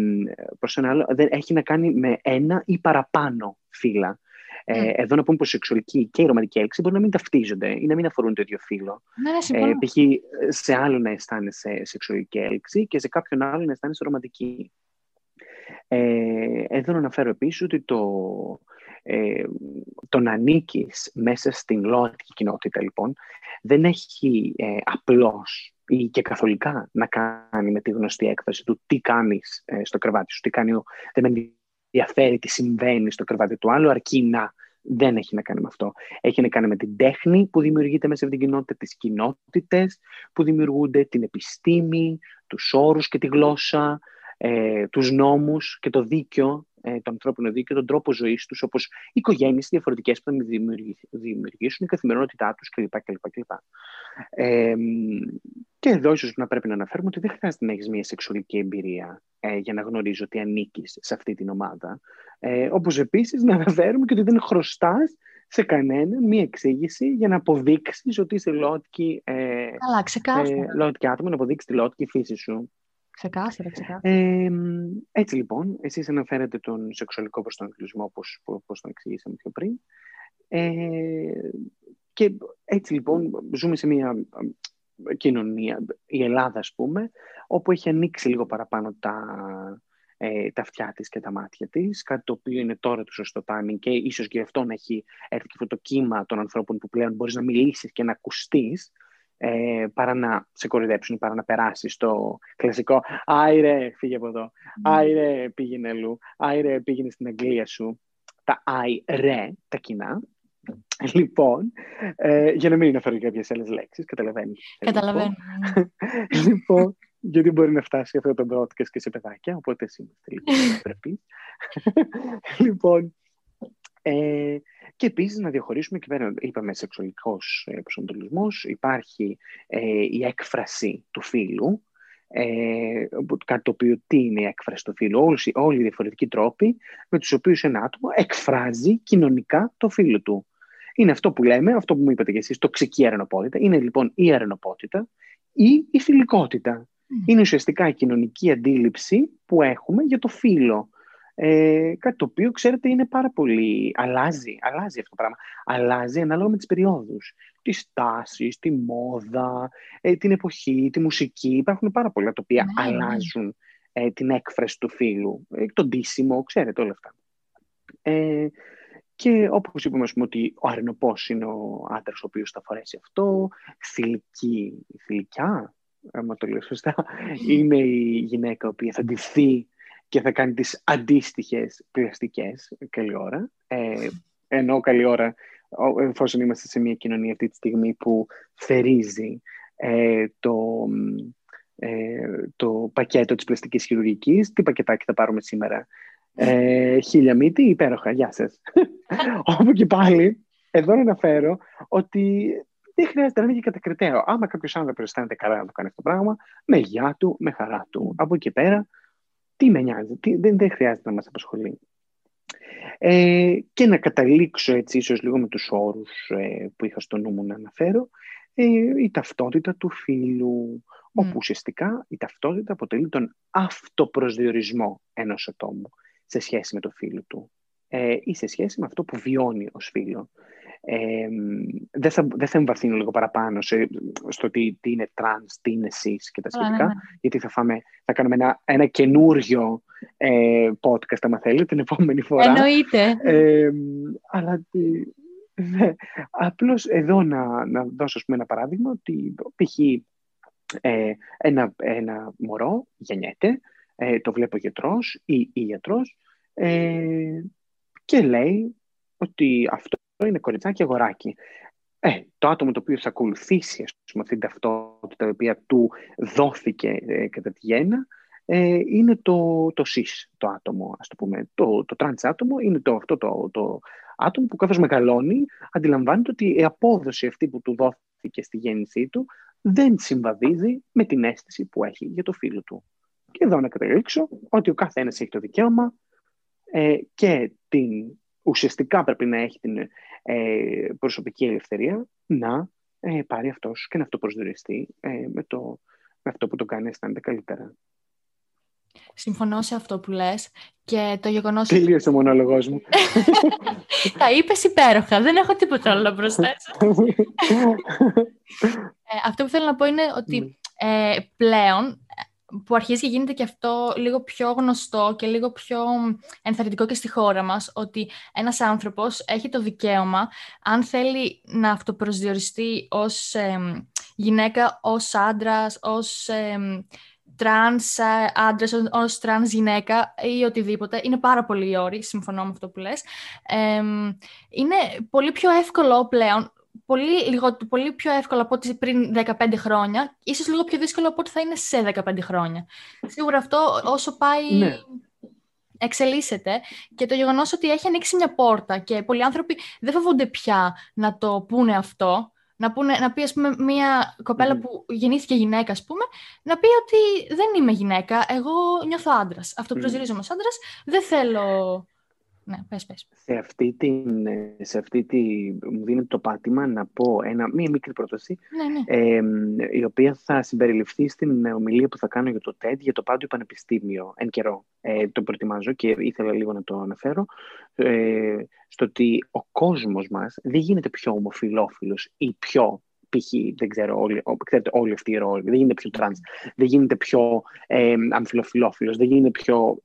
προς ένα άλλο δεν έχει να κάνει με ένα ή παραπάνω φύλλα. Ε, ναι. εδώ να πούμε πως η σεξουαλική και η ρομαντική έλξη μπορεί να μην ταυτίζονται ή να μην αφορούν το ίδιο φύλλο. Ναι, ναι, ε, π.χ. σε άλλο να αισθάνεσαι σεξουαλική έλξη και σε κάποιον άλλο να αισθάνεσαι ρομαντική. Ε, εδώ να αναφέρω επίσης ότι το, ε, το να ανήκεις μέσα στην ΛΟΑΤΚΙ κοινότητα λοιπόν δεν έχει ε, απλώς ή και καθολικά να κάνει με τη γνωστή έκφραση του τι κάνεις ε, στο κρεβάτι σου, τι κάνει ο, δεν με ενδιαφέρει τι συμβαίνει στο κρεβάτι του άλλου, αρκεί να δεν έχει να κάνει με αυτό. Έχει να κάνει με την τέχνη που δημιουργείται μέσα από την κοινότητα, τις κοινότητες που δημιουργούνται, την επιστήμη, τους όρους και τη γλώσσα, ε, τους νόμους και το δίκαιο, ε, το ανθρώπινο δίκαιο, τον τρόπο ζωής τους, όπως οι οικογένειες διαφορετικές που θα δημιουργήσουν, η καθημερινότητά τους κλπ. κλπ, κλπ. Ε, και εδώ ίσως να πρέπει να αναφέρουμε ότι δεν χρειάζεται να έχεις μια σεξουαλική εμπειρία ε, για να γνωρίζω ότι ανήκεις σε αυτή την ομάδα. Ε, όπως επίσης να αναφέρουμε και ότι δεν χρωστάς σε κανένα μία εξήγηση για να αποδείξεις ότι είσαι λότκι, ε, Καλά, ε, λότκι άτομο, να αποδείξεις τη λότκι φύση σου. Ξεκάθαρα, ξεκάθαρα. Ε, έτσι λοιπόν, εσείς αναφέρετε τον σεξουαλικό προσανατολισμό όπως, όπως τον εξηγήσαμε πιο πριν. Ε, και έτσι λοιπόν ζούμε σε μια κοινωνία, η Ελλάδα ας πούμε, όπου έχει ανοίξει λίγο παραπάνω τα, ε, τα αυτιά της και τα μάτια της, κάτι το οποίο είναι τώρα το σωστό timing και ίσως και αυτό να έχει έρθει και αυτό το κύμα των ανθρώπων που πλέον μπορείς να μιλήσεις και να ακουστείς, ε, παρά να σε κορυδέψουν ή παρά να περάσεις το κλασικό «Άιρε, φύγε από εδώ», «Άιρε, πήγαινε αλλού», «Άιρε, πήγαινε στην Αγγλία σου». Τα «άιρε», τα κοινά. Λοιπόν, ε, για να μην αναφέρω κάποιες άλλες λέξεις, καταλαβαίνεις. Καταλαβαίνω. λοιπόν, γιατί μπορεί να φτάσει αυτό το broadcast και σε παιδάκια, οπότε εσύ είμαστε λίγο πρέπει. λοιπόν, ε, και επίσης να διαχωρίσουμε και πέρα, είπαμε σεξουαλικός ε, προσανατολισμός, υπάρχει ε, η έκφραση του φίλου, ε, κάτι το οποίο τι είναι η έκφραση του φίλου, όλοι, όλοι οι διαφορετικοί τρόποι με τους οποίους ένα άτομο εκφράζει κοινωνικά το φίλο του. Είναι αυτό που λέμε, αυτό που μου είπατε και εσείς, τοξική αρενοπότητα. Είναι λοιπόν η αρενοπότητα ή η φιλικότητα. Είναι ουσιαστικά η κοινωνική αντίληψη που έχουμε για το φίλο. Ε, κάτι το οποίο, ξέρετε, είναι πάρα πολύ... Αλλάζει, αλλάζει αυτό το πράγμα. Αλλάζει ανάλογα με τις περιόδους. Τις τάσεις, τη μόδα, ε, την εποχή, τη μουσική. Υπάρχουν πάρα πολλά τα οποία ναι, ναι. αλλάζουν ε, την έκφραση του φίλου. Ε, το ντύσιμο, ξέρετε όλα αυτά. Ε, και όπως είπαμε, πούμε, ότι ο αρενοπός είναι ο άντρας ο οποίος θα φορέσει αυτό, θηλυκή, θηλυκιά, άμα το λέω σωστά, είναι η γυναίκα η θα ντυθεί και θα κάνει τις αντίστοιχες πλαστικές καλή ώρα. Ε, ενώ καλή ώρα, εφόσον είμαστε σε μια κοινωνία αυτή τη στιγμή που θερίζει ε, το, ε, το πακέτο της πλαστικής χειρουργικής, τι πακετάκι θα πάρουμε σήμερα; Ε, χίλια μύτη, υπέροχα, γεια σας. Όπου και πάλι, εδώ να αναφέρω ότι δεν χρειάζεται να είναι και κατακριτέο. Άμα κάποιος άνθρωπος αισθάνεται καλά να το κάνει αυτό το πράγμα, με γεια του, με χαρά του. Από εκεί πέρα, τι με νοιάζει, τι, δεν, δεν χρειάζεται να μας απασχολεί. Ε, και να καταλήξω έτσι ίσως λίγο με τους όρους ε, που είχα στο νου μου να αναφέρω, ε, η ταυτότητα του φίλου, mm. όπου ουσιαστικά η ταυτότητα αποτελεί τον αυτοπροσδιορισμό ενός ατόμου σε σχέση με το φίλο του. Ε, ή σε σχέση με αυτό που βιώνει ως φίλο. Ε, δεν, θα, δεν θα εμβαθύνω λίγο παραπάνω σε, στο τι, τι είναι τρανς, τι είναι cis και τα σχετικά, ναι, ναι. γιατί θα, φάμε, θα κάνουμε ένα, ένα καινούριο ε, podcast, αν θέλετε, την επόμενη φορά. Εννοείται. Ε, αλλά ναι, απλώς εδώ να, να δώσω πούμε, ένα παράδειγμα, ότι π.χ. Ε, ένα, ένα μωρό γεννιέται, ε, το βλέπει ο γιατρός ή η γιατρός ε, και λέει ότι αυτό είναι κοριτσάκι αγοράκι. Ε, το άτομο το οποίο θα ακολουθήσει ας πούμε, αυτή την ταυτότητα η οποία του δόθηκε ε, κατά τη γέννα ε, είναι το, το cis το άτομο, ας το πούμε. Το, το trans άτομο είναι το, αυτό το, το άτομο που καθώς μεγαλώνει αντιλαμβάνεται ότι η απόδοση αυτή που του δόθηκε στη γέννησή του δεν συμβαδίζει με την αίσθηση που έχει για το φίλο του. Και εδώ να καταλήξω ότι ο κάθε ένας έχει το δικαίωμα ε, και την, ουσιαστικά πρέπει να έχει την ε, προσωπική ελευθερία να ε, πάρει αυτός και να αυτοπροσδιοριστεί ε, με, το, με αυτό που το κάνει αισθάνεται καλύτερα. Συμφωνώ σε αυτό που λες και το γεγονός... Τελείωσε ο μονόλογος μου. Τα είπες υπέροχα, δεν έχω τίποτα άλλο να προσθέσω. ε, αυτό που θέλω να πω είναι ότι ναι. ε, πλέον που αρχίζει και γίνεται και αυτό λίγο πιο γνωστό και λίγο πιο ενθαρρυντικό και στη χώρα μας, ότι ένας άνθρωπος έχει το δικαίωμα, αν θέλει να αυτοπροσδιοριστεί ως γυναίκα, ως άντρας, ως τρανς ε, άντρας, ως τρανς γυναίκα ή οτιδήποτε. Είναι πάρα πολύ οι όροι, συμφωνώ με αυτό που λες. είναι πολύ πιο εύκολο πλέον, πολύ, λίγο, πολύ πιο εύκολο από ό,τι πριν 15 χρόνια, ίσως λίγο πιο δύσκολο από ό,τι θα είναι σε 15 χρόνια. Σίγουρα αυτό όσο πάει... Ναι. Εξελίσσεται και το γεγονός ότι έχει ανοίξει μια πόρτα και πολλοί άνθρωποι δεν φοβούνται πια να το πούνε αυτό, να, πούνε, να πει, ας πούμε, μια κοπέλα που γεννήθηκε γυναίκα, ας πούμε, να πει ότι δεν είμαι γυναίκα, εγώ νιώθω άντρας. Αυτό που προσδιορίζομαι ως άντρας, δεν θέλω... Ναι, πες, πες. Σε αυτή, την, σε αυτή τη... Μου δίνεται το πάτημα να πω ένα, μία μικρή πρόταση, ναι, ναι. η οποία θα συμπεριληφθεί στην ομιλία που θα κάνω για το TED, για το Πάντιο Πανεπιστήμιο, εν καιρό. Ε, το προετοιμάζω και ήθελα λίγο να το αναφέρω ε, στο ότι ο κόσμος μας δεν γίνεται πιο ομοφιλόφιλος ή πιο π.χ. δεν ξέρω, όλοι, ξέρετε, όλοι αυτοί οι ρόλοι, δεν γίνεται πιο τρανς, δεν γίνεται πιο ε, αμφιλοφιλόφιλος, δεν γίνεται πιο...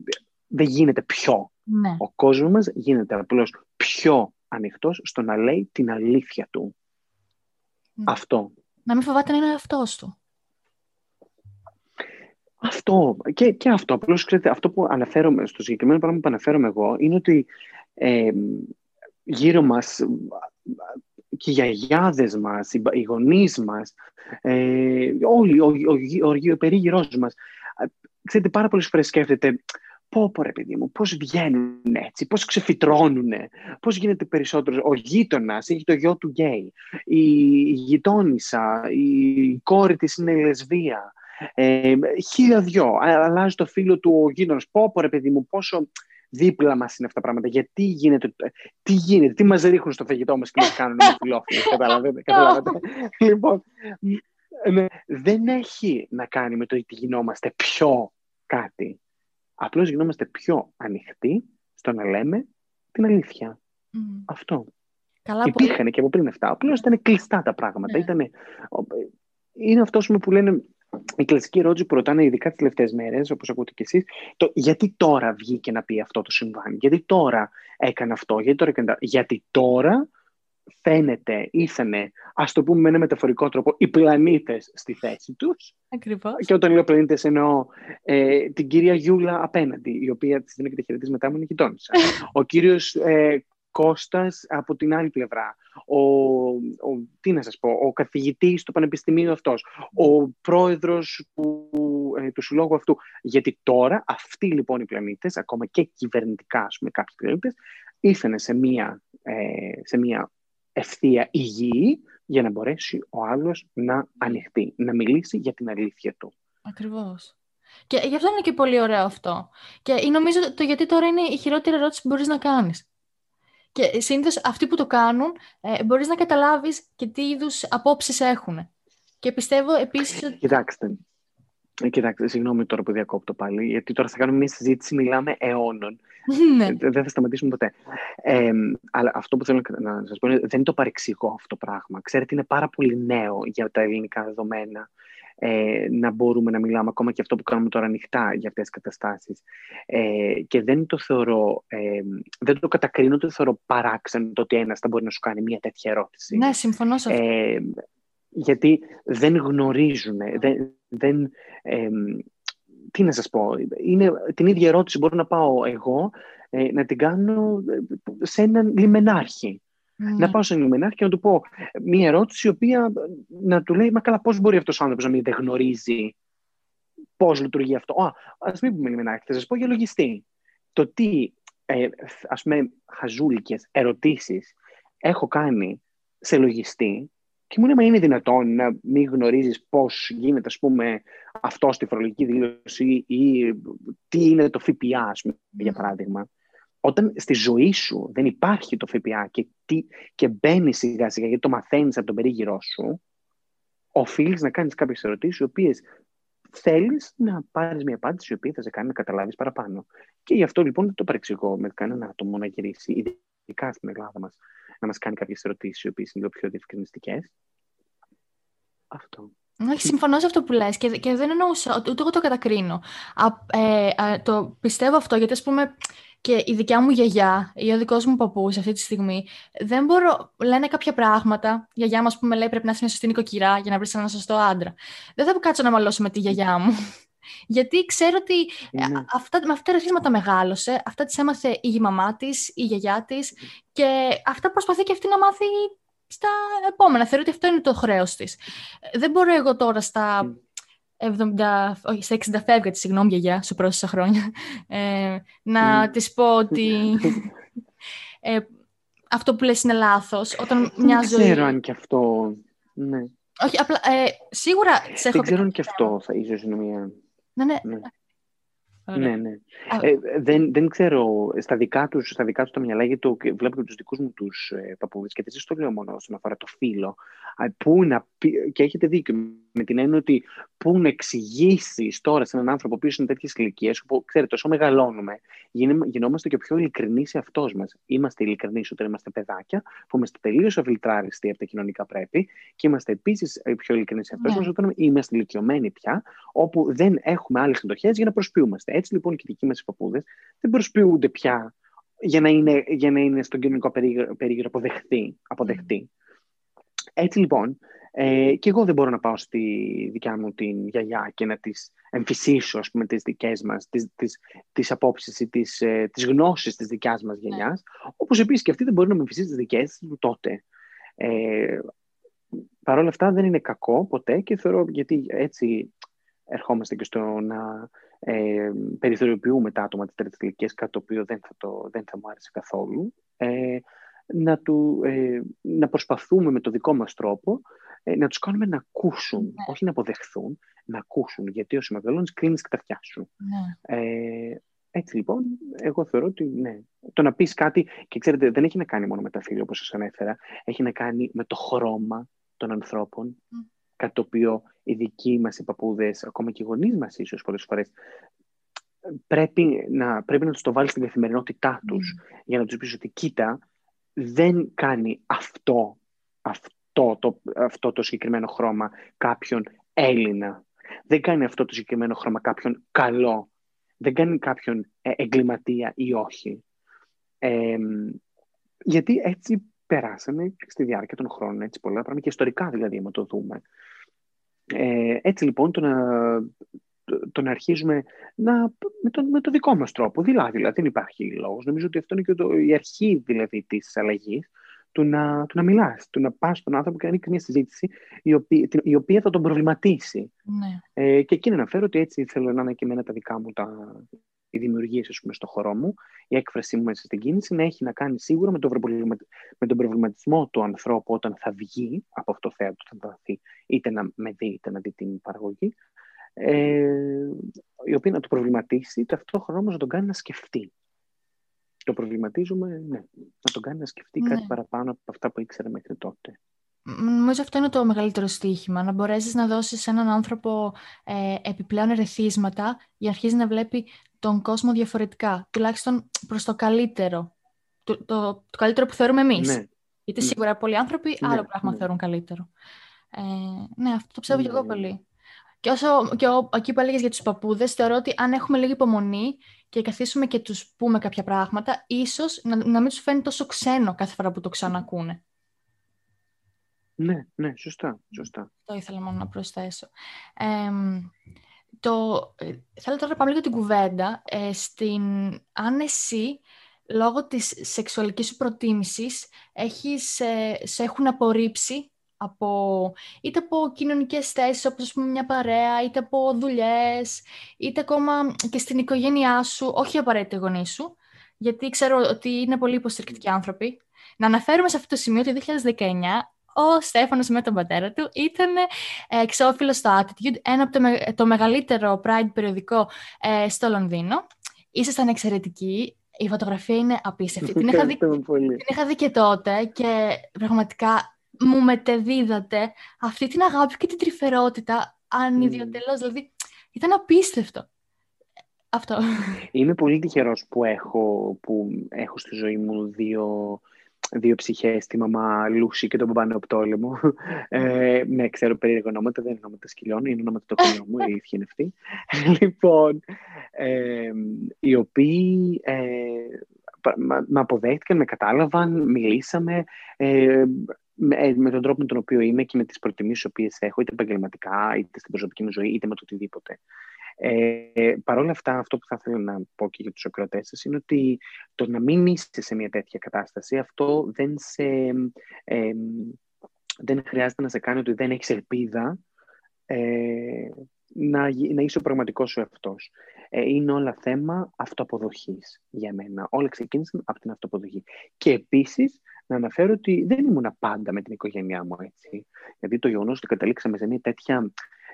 Δεν γίνεται πιο. Ναι. Ο κόσμος μας γίνεται απλώς πιο ανοιχτός στο να λέει την αλήθεια του. Ναι. Αυτό. Να μην φοβάται να είναι αυτός του. Αυτό και, και αυτό. Απλώς αυτό που αναφέρομαι, στο συγκεκριμένο πράγμα που αναφέρομαι εγώ είναι ότι ε, γύρω μας και οι γιαγιάδες μας, οι γονείς μας, ε, όλοι, ο, ο, ο, ο περίγυρός μας, ξέρετε, πάρα πολλές φορές σκέφτεται πω πω ρε παιδί μου, πώς βγαίνουν έτσι, πώς ξεφυτρώνουν, πώς γίνεται περισσότερο. Ο γείτονας έχει το γιο του γκέι, η, η γειτόνισσα, η κόρη της είναι λεσβία, ε, χίλια δυο, αλλάζει το φίλο του ο γείτονας, πω πω ρε παιδί μου, πόσο δίπλα μας είναι αυτά τα πράγματα. Γιατί γίνεται, τι γίνεται, τι μας ρίχνουν στο φαγητό μας και μας κάνουν φιλόφιλοι. Καταλαβαίνετε. καταλαβαίνετε. λοιπόν, ναι, δεν έχει να κάνει με το ότι γινόμαστε πιο κάτι. Απλώς γινόμαστε πιο ανοιχτοί στο να λέμε την αλήθεια. Αυτό. Καλά, Υπήρχαν πολύ... και από πριν αυτά. Απλώς ήταν κλειστά τα πράγματα. Ναι. Ήτανε... Είναι αυτό που λένε η κλασική ερώτηση που ρωτάνε ειδικά τις τελευταίες μέρες, όπως ακούτε και εσείς, το γιατί τώρα βγήκε να πει αυτό το συμβάν, γιατί τώρα έκανε αυτό, γιατί τώρα έκανε Γιατί τώρα φαίνεται, ήθανε, ας το πούμε με ένα μεταφορικό τρόπο, οι πλανήτες στη θέση τους. Ακριβώς. Και όταν λέω πλανήτες, εννοώ ε, την κυρία Γιούλα απέναντι, η οποία της δίνει και τη μετά μου είναι γειτόνισσα. Ο κύριος ε, Κώστας από την άλλη πλευρά, ο, ο, τι να σας πω, ο καθηγητής του Πανεπιστημίου αυτός, ο πρόεδρος του, ε, του συλλόγου αυτού. Γιατί τώρα αυτοί λοιπόν οι πλανήτες, ακόμα και κυβερνητικά με κάποιοι πλανήτες, ήρθαν σε μία, ε, σε μία ευθεία υγιή για να μπορέσει ο άλλος να ανοιχτεί, να μιλήσει για την αλήθεια του. Ακριβώς. Και γι' αυτό είναι και πολύ ωραίο αυτό. Και νομίζω το γιατί τώρα είναι η χειρότερη ερώτηση που μπορείς να κάνεις. Και συνήθως αυτοί που το κάνουν ε, μπορείς να καταλάβεις και τι είδους απόψεις έχουν. Και πιστεύω επίσης... Κοιτάξτε, Ε, Κοιτάξτε, συγγνώμη τώρα που διακόπτω πάλι, γιατί τώρα θα κάνουμε μια συζήτηση, μιλάμε αιώνων. ναι. Ε, Δεν θα σταματήσουμε ποτέ. Ε, αλλά αυτό που θέλω να- να σας πω είναι δεν είναι το παρεξηγώ αυτό το πράγμα. Ξέρετε, είναι πάρα πολύ νέο για τα ελληνικά δεδομένα ε, να μπορούμε να μιλάμε ακόμα και αυτό που κάνουμε τώρα ανοιχτά για αυτές τις καταστάσεις. Ε, και δεν το θεωρώ, ε, δεν το κατακρίνω, το θεωρώ παράξενο το ότι ένας θα μπορεί να σου κάνει μια τέτοια ερώτηση. ναι, συμφωνώ σε αυτό. Ε, γιατί δεν γνωρίζουν, δεν, δεν, ε, τι να σας πω, είναι την ίδια ερώτηση μπορώ να πάω εγώ ε, να την κάνω ε, σε έναν λιμενάρχη. Ναι. Να πάω σε έναν λιμενάρχη και να του πω μία ερώτηση η οποία να του λέει «Μα καλά πώς μπορεί αυτός ο άνθρωπος να μην δεν γνωρίζει πώς λειτουργεί αυτό». Α, ας μην πούμε λιμενάρχη, θα σας πω για λογιστή. Το τι, ε, ας πούμε, χαζούλικες ερωτήσεις έχω κάνει σε λογιστή και μου λέει, μα είναι δυνατόν να μην γνωρίζεις πώς γίνεται, ας πούμε, αυτό στη φορολογική δήλωση ή τι είναι το ΦΠΑ, ας πούμε, για Μμμ. παράδειγμα. Όταν στη ζωή σου δεν υπάρχει το ΦΠΑ και, τι, και μπαίνεις σιγά σιγά γιατί το μαθαίνεις από τον περίγυρό σου, οφείλεις να κάνεις κάποιες ερωτήσεις οι οποίες θέλεις να πάρεις μια απάντηση η οποία θα σε κάνει να καταλάβεις παραπάνω. Και γι' αυτό λοιπόν δεν το παρεξηγώ με κανένα άτομο να γυρίσει, ειδικά στην Ελλάδα μας, να μας κάνει κάποιες ερωτήσεις οι οποίες είναι λίγο πιο διευκρινιστικές. Αυτό. Όχι, συμφωνώ σε αυτό που λες και, και δεν εννοούσα, ούτε εγώ το κατακρίνω. Α, ε, α, το πιστεύω αυτό γιατί ας πούμε και η δικιά μου γιαγιά ή ο δικός μου παππούς αυτή τη στιγμή δεν μπορώ, λένε κάποια πράγματα, η γιαγιά μου ας πούμε λέει πρέπει να είσαι μια σωστή νοικοκυρά για να βρεις έναν σωστό άντρα. Δεν θα κάτσω να μαλώσω με τη γιαγιά μου. Γιατί ξέρω ότι ε, Ναι. αυτά, με αυτά τα ερεθίσματα μεγάλωσε, αυτά τις έμαθε η μαμά της, η γιαγιά της και αυτά προσπαθεί και αυτή να μάθει στα επόμενα. Θεωρώ ότι αυτό είναι το χρέος της. Ε, Δεν μπορώ εγώ τώρα στα Μμ. 70, όχι, στα 60 φεύγα της, συγγνώμη γιαγιά, σου πρόσθεσα χρόνια, ε, να Μμ. της πω ότι ε, αυτό που λες είναι λάθος, όταν μια δεν ζωή... ξέρω αν και αυτό... Ναι. Όχι, απλά, ε, σίγουρα σε έχω Δεν πει ξέρω αν κάποια και αυτό θα ίσως είναι μια... Ναι, ναι. Ναι. Ωραία. Ναι, ναι. Α, Ε, δεν, δεν ξέρω, στα δικά τους, στα δικά τους τα μυαλά, γιατί το, και βλέπω και τους δικούς μου τους ε, παππούδες, και δεν σας το λέω μόνο όσον αφορά το φύλλο, α, πού να πει- και έχετε δίκιο με την έννοια ότι πού να εξηγήσεις τώρα σε έναν άνθρωπο που είναι τέτοιες ηλικίες, που ξέρετε, όσο μεγαλώνουμε, γίνε- γινόμαστε και πιο ειλικρινείς σε αυτός μας. Είμαστε ειλικρινείς όταν είμαστε παιδάκια, που είμαστε τελείως αφιλτράριστοι από τα κοινωνικά πρέπει, και είμαστε επίσης πιο ειλικρινείς σε αυτός Ναι. μας όταν είμαστε ηλικιωμένοι πια, όπου δεν έχουμε άλλες εκδοχέ για να προσποιούμαστε. Έτσι λοιπόν και οι δικοί μας οι παππούδες δεν προσποιούνται πια για να είναι, για να είναι στον κοινωνικό περίγυρο, περίγυρο αποδεχτή. αποδεκτή. Έτσι λοιπόν, ε, και εγώ δεν μπορώ να πάω στη δικιά μου την γιαγιά και να τις εμφυσίσω, ας πούμε, τις δικές μας, τις, τις, τις απόψεις ή τις, ε, τις γνώσεις της δικιάς μας γενιάς, όπως επίσης και αυτή δεν μπορεί να με εμφυσίσει τις δικές της τότε. Ε, Παρ' όλα αυτά δεν είναι κακό ποτέ και θεωρώ γιατί έτσι ερχόμαστε και στο να ε, περιθωριοποιούμε τα άτομα της τρίτης ηλικίας, κάτι το οποίο δεν θα, το, δεν θα μου άρεσε καθόλου. Ε, να, του, ε, να προσπαθούμε με το δικό μας τρόπο ε, να τους κάνουμε να ακούσουν, όχι να αποδεχθούν, να ακούσουν. Γιατί όσο μεγαλώνεις κλείνεις και τα αυτιά σου. ναι. Ε, έτσι λοιπόν, εγώ θεωρώ ότι ναι. Το να πεις κάτι, και ξέρετε, δεν έχει να κάνει μόνο με τα φίλια όπως σας ανέφερα, έχει να κάνει με το χρώμα των ανθρώπων, Μμ. Κάτι το οποίο οι δικοί μας οι παππούδες, ακόμα και οι γονείς μας ίσως πολλές φορές, πρέπει να, πρέπει να τους το βάλεις στην καθημερινότητά τους για να τους πεις ότι κοίτα, δεν κάνει αυτό, αυτό το, αυτό το συγκεκριμένο χρώμα κάποιον Έλληνα. Δεν κάνει αυτό το συγκεκριμένο χρώμα κάποιον καλό. Δεν κάνει κάποιον ε, εγκληματία ή όχι. Ε, γιατί έτσι περάσαμε στη διάρκεια των χρόνων έτσι πολλά πράγματα και ιστορικά δηλαδή, άμα το δούμε. Ε, έτσι λοιπόν το να, το, το να αρχίζουμε να, με, το, με το δικό μας τρόπο, δηλαδή, δηλαδή δεν υπάρχει λόγος. Νομίζω ότι αυτό είναι και το, η αρχή δηλαδή της αλλαγής, του να, του να μιλάς, του να πας στον άνθρωπο και να ανοίξεις μια συζήτηση η οποία, την- η οποία θα τον προβληματίσει. ναι. Ε, και εκεί να αναφέρω ότι έτσι θέλω να είναι και εμένα τα δικά μου τα, οι δημιουργίες ας πούμε, στο χώρο μου, η έκφρασή μου μέσα στην κίνηση να έχει να κάνει σίγουρα με τον, προβλημα- με τον προβληματισμό του ανθρώπου όταν θα βγει από αυτό το θέατρο, θα βρεθεί είτε να με δει είτε να δει την παραγωγή, ε, η οποία να το προβληματίσει, ταυτόχρονα όμως να τον κάνει να σκεφτεί. Το προβληματίζουμε, ναι, να τον κάνει να σκεφτεί Ναι. κάτι παραπάνω από αυτά που ήξερε μέχρι τότε. Νομίζω αυτό είναι το μεγαλύτερο στοίχημα, να μπορέσεις να δώσεις σε έναν άνθρωπο ε, επιπλέον ερεθίσματα για να αρχίσει να βλέπει τον κόσμο διαφορετικά, τουλάχιστον προς το καλύτερο, το, το, το καλύτερο που θεωρούμε εμείς. Ναι. Γιατί ναι. σίγουρα πολλοί άνθρωποι ναι. άλλο πράγμα ναι. θεωρούν καλύτερο. Ε, ναι, αυτό το πιστεύω και εγώ ναι. πολύ. Και όσο και ο, εκεί που έλεγες για τους παππούδες, θεωρώ ότι αν έχουμε λίγη υπομονή και καθίσουμε και τους πούμε κάποια πράγματα, ίσως να, να μην τους φαίνει τόσο ξένο κάθε φορά που το ξανακούνε. Ναι, ναι, σωστά, σωστά. Το ήθελα μόνο να προσθέσω. Ε, το, θέλω τώρα να πάμε λίγο την κουβέντα. Ε, στην, αν εσύ, λόγω της σεξουαλικής σου προτίμησης, έχεις, ε, σε έχουν απορρίψει από, είτε από κοινωνικές θέσεις, όπως πούμε μια παρέα, είτε από δουλειές, είτε ακόμα και στην οικογένειά σου, όχι απαραίτητα γονείς σου, γιατί ξέρω ότι είναι πολύ υποστηρικτικοί άνθρωποι. Να αναφέρουμε σε αυτό το σημείο ότι το 2019 ο Στέφανος με τον πατέρα του ήταν εξώφυλλος στο Attitude, ένα από το, το μεγαλύτερο Pride περιοδικό ε, στο Λονδίνο. Ήσασταν εξαιρετικοί. Η φωτογραφία είναι απίστευτη. την, είχα δει, την είχα δει και τότε και πραγματικά μου μετεδίδατε αυτή την αγάπη και την τρυφερότητα ανιδιοτελώς. Mm. Δηλαδή, ήταν απίστευτο. Αυτό. Είμαι πολύ τυχερός που έχω, που έχω στη ζωή μου δύο, δύο ψυχές, τη μαμά Λούση και τον μπαμπά Νεοπτόλεμο. Ε, ναι, ξέρω περίεργο ονόματα, δεν είναι ονόματα σκυλών, είναι ονόματα το κονιό μου, η αλήθεια είναι αυτή. λοιπόν, ε, οι οποίοι ε, με αποδέχτηκαν, με κατάλαβαν, μιλήσαμε, ε, με, με, τον τρόπο με τον οποίο είμαι και με τις προτιμήσεις που έχω, είτε επαγγελματικά, είτε στην προσωπική μου ζωή, είτε με το οτιδήποτε. Ε, Παρ' όλα αυτά, αυτό που θα ήθελα να πω και για τους ακροατές σας είναι ότι το να μην είστε σε μια τέτοια κατάσταση, αυτό δεν, σε, ε, δεν χρειάζεται να σε κάνει ότι δεν έχεις ελπίδα ε, να, να είσαι ο πραγματικός σου εαυτός. Ε, είναι όλα θέμα αυτοαποδοχής για μένα. Όλα ξεκίνησαν από την αυτοαποδοχή. Και επίσης, να αναφέρω ότι δεν ήμουν πάντα με την οικογένειά μου έτσι. Γιατί το γεγονός ότι καταλήξαμε σε μια τέτοια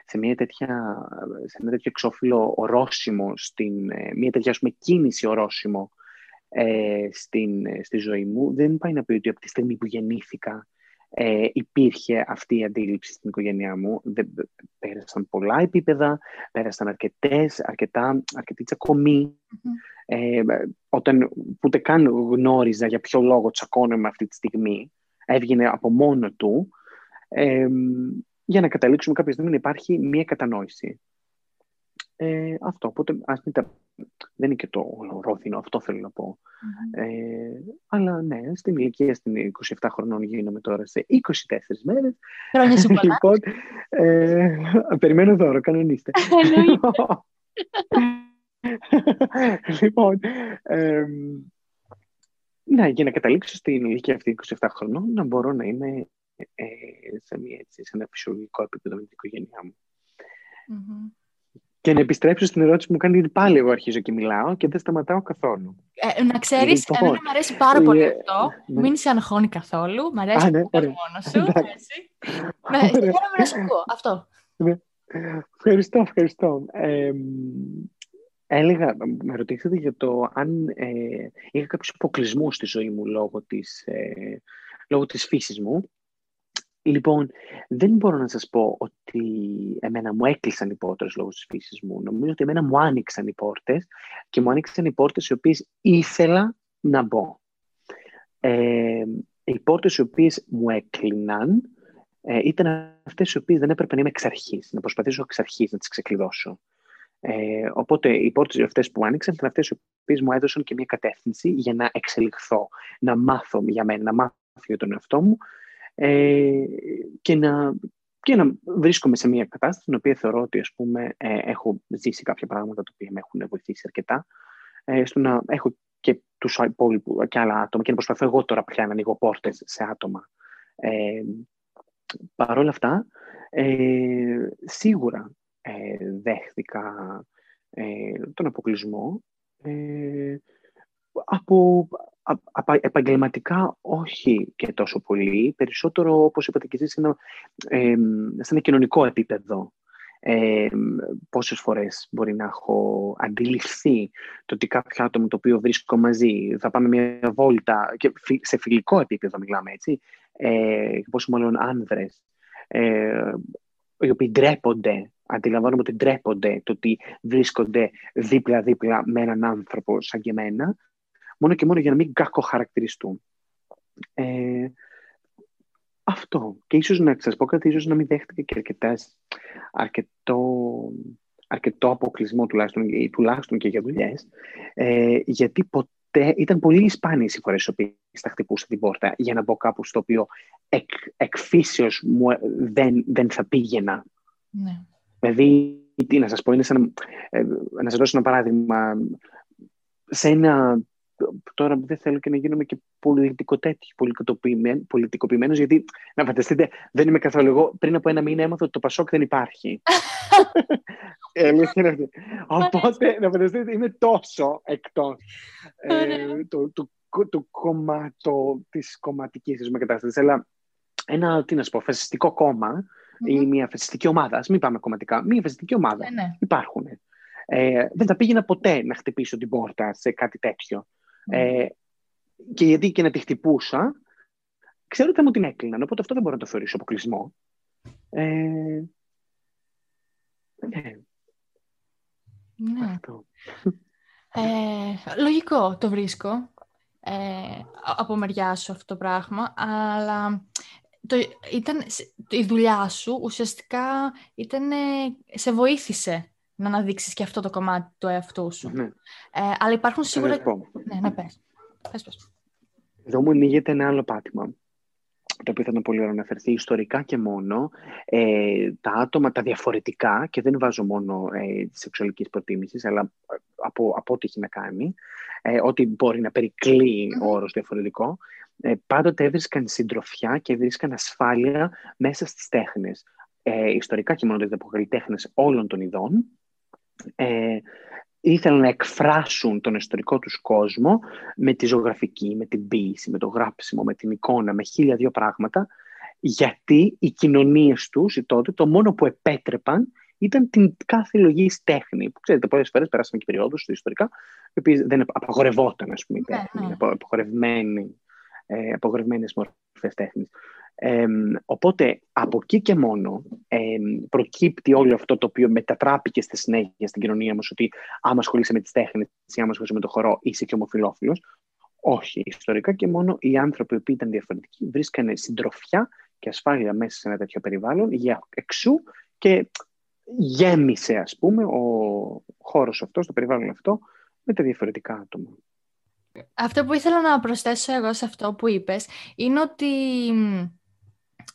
σε μια τέτοια, σε ένα τέτοιο εξώφυλλο ορόσημο, στην, ε, μια τέτοια πούμε, κίνηση ορόσημο ε, στην, ε, στη ζωή μου, δεν πάει να πει ότι από τη στιγμή που γεννήθηκα ε, υπήρχε αυτή η αντίληψη στην οικογένειά μου. Δεν, πέρασαν πολλά επίπεδα, πέρασαν αρκετές, αρκετά, αρκετή Ε, όταν ούτε καν γνώριζα για ποιο λόγο τσακώνομαι αυτή τη στιγμή, έβγαινε από μόνο του, ε, για να καταλήξουμε κάποια στιγμή να υπάρχει μία κατανόηση. Ε, αυτό, οπότε ας μην τα... δεν είναι και το ρόθινο, αυτό θέλω να πω. Mm-hmm. Ε, αλλά ναι, στην ηλικία στην 27 χρονών γίνομαι τώρα σε 24 μέρες. Χρόνια σου πολλά. λοιπόν, ε, περιμένω δώρο, κανονίστε. λοιπόν, ε, ναι, για να καταλήξω στην ηλικία αυτή 27 χρονών, να μπορώ να είμαι ε, σε, μια, έτσι, σε ένα φυσιολογικό επίπεδο με την οικογένειά μου. Mm-hmm. Και να επιστρέψω στην ερώτηση που μου κάνει, γιατί πάλι εγώ αρχίζω και μιλάω και δεν σταματάω καθόλου. Ε, να ξέρεις, λοιπόν, εμένα μου αρέσει πάρα πολύ ε, αυτό. Ναι. Μην σε αγχώνει καθόλου. Μ' αρέσει ναι, μόνος σου. ναι, χαίρομαι να σου πω αυτό. Ναι. Ευχαριστώ, ευχαριστώ. Ε, έλεγα, με ρωτήσατε για το αν ε, είχα κάποιους αποκλεισμούς στη ζωή μου λόγω της, ε, λόγω της φύσης μου. Λοιπόν, δεν μπορώ να σας πω ότι εμένα μου έκλεισαν οι πόρτες λόγω της φύσης μου. Νομίζω ότι εμένα μου άνοιξαν οι πόρτες και μου άνοιξαν οι πόρτες οι οποίες ήθελα να μπω. Ε, οι πόρτες οι οποίες μου έκλειναν ε, ήταν αυτές οι οποίες δεν έπρεπε να είμαι εξ αρχής, να προσπαθήσω εξ αρχής να τις ξεκλειδώσω. Ε, οπότε οι πόρτες αυτές που άνοιξαν ήταν αυτές οι οποίες μου έδωσαν και μια κατεύθυνση για να εξελιχθώ, να μάθω για μένα, να μάθω για τον εαυτό μου ε, και, να, και να βρίσκομαι σε μια κατάσταση στην οποία θεωρώ ότι ας πούμε, ε, έχω ζήσει κάποια πράγματα τα οποία με έχουν βοηθήσει αρκετά ε, στο να έχω και τους υπόλοιπου και άλλα άτομα και να προσπαθώ εγώ τώρα πια να ανοίγω πόρτες σε άτομα. Ε, Παρ' όλα αυτά, ε, σίγουρα ε, δέχθηκα ε, τον αποκλεισμό ε, από, επαγγελματικά όχι και τόσο πολύ, περισσότερο όπως είπατε και εσείς σε ένα κοινωνικό επίπεδο. Ε, πόσες φορές μπορεί να έχω αντιληφθεί το ότι κάποιο άτομο το οποίο βρίσκω μαζί θα πάμε μια βόλτα και σε φιλικό επίπεδο μιλάμε έτσι ε, πόσο μάλλον άνδρες, ε, οι οποίοι ντρέπονται, αντιλαμβάνομαι ότι ντρέπονται το ότι βρίσκονται δίπλα-δίπλα με έναν άνθρωπο σαν και εμένα, μόνο και μόνο για να μην κακοχαρακτηριστούν. Ε, αυτό. Και ίσως να σας πω κάτι, ίσως να μην δέχτηκε και αρκετές, αρκετό, αρκετό αποκλεισμό τουλάχιστον, ή τουλάχιστον και για δουλειές. Ε, γιατί ποτέ ήταν πολύ σπάνιες οι φορές που θα χτυπούσα την πόρτα για να μπω κάπου στο οποίο εκ, εκφύσεως μου ε, δεν, δεν θα πήγαινα. Ναι. Δηλαδή, τι να σας πω, είναι σαν, ε, να σας δώσω ένα παράδειγμα. Σε ένα τώρα δεν θέλω και να γίνομαι και πολιτικοποιημένος, γιατί να φανταστείτε, δεν είμαι καθόλου εγώ. Πριν από ένα μήνα έμαθα ότι το Πασόκ δεν υπάρχει. ε, Οπότε, να φανταστείτε, είμαι τόσο εκτός ε, του, του, του κομμάτου της κομματικής κατάσταση. Αλλά ένα, τι να σου πω, φασιστικό ή μια φασιστική ομάδα, ας μην πάμε κομματικά, μια φασιστική ομάδα. Ναι, ναι. Υπάρχουν. Ε, δεν θα πήγαινα ποτέ να χτυπήσω την πόρτα σε κάτι τέτοιο. Ε, και γιατί και να τη χτυπούσα, ξέρω ότι θα μου την έκλειναν, οπότε αυτό δεν μπορώ να το θεωρήσω αποκλεισμό. Ε, ναι. ναι. Ε, λογικό το βρίσκω ε, από μεριά σου αυτό το πράγμα, αλλά το, ήταν, η δουλειά σου ουσιαστικά ήταν, σε βοήθησε να αναδείξεις και αυτό το κομμάτι του εαυτού σου. Ναι. Ε, αλλά υπάρχουν σίγουρα... Ναι, ναι, πες. Πες, πες. Εδώ μου ανοίγεται ένα άλλο πάτημα το οποίο θα ήταν πολύ ωραίο να αφαιρθεί ιστορικά και μόνο, ε, τα άτομα τα διαφορετικά, και δεν βάζω μόνο ε, τη σεξουαλική προτίμηση, αλλά ε, από, από ό,τι έχει να κάνει, ε, ό,τι μπορεί να περικλεί ο όρος διαφορετικό, ε, πάντοτε έβρισκαν συντροφιά και έβρισκαν ασφάλεια μέσα στις τέχνες. Ε, ιστορικά και μόνο, δηλαδή από καλλιτέχνες όλων των ειδών, ε, ήθελαν να εκφράσουν τον ιστορικό τους κόσμο με τη ζωγραφική, με την ποίηση, με το γράψιμο, με την εικόνα, με χίλια δύο πράγματα, γιατί οι κοινωνίες τους ή τότε το μόνο που επέτρεπαν ήταν την κάθε λογή τέχνη. Που ξέρετε, πολλές φορές περάσαμε και περιόδους ιστορικά, οι οποίε δεν απαγορευόταν, ας πούμε, η ναι, τέχνη, ναι. απαγορευμένοι, ε, απαγορευμένες μορφές τέχνης οπότε από εκεί και μόνο προκύπτει όλο αυτό το οποίο μετατράπηκε στη συνέχεια στην κοινωνία μας ότι άμα ασχολείσαι με τις τέχνες ή άμα ασχολείσαι με το χορό είσαι και ομοφιλόφιλος. Όχι, ιστορικά και μόνο οι άνθρωποι που ήταν διαφορετικοί βρίσκανε συντροφιά και ασφάλεια μέσα σε ένα τέτοιο περιβάλλον για εξού και γέμισε ας πούμε ο χώρος αυτός, το περιβάλλον αυτό με τα διαφορετικά άτομα. Αυτό που ήθελα να προσθέσω εγώ σε αυτό που είπες είναι ότι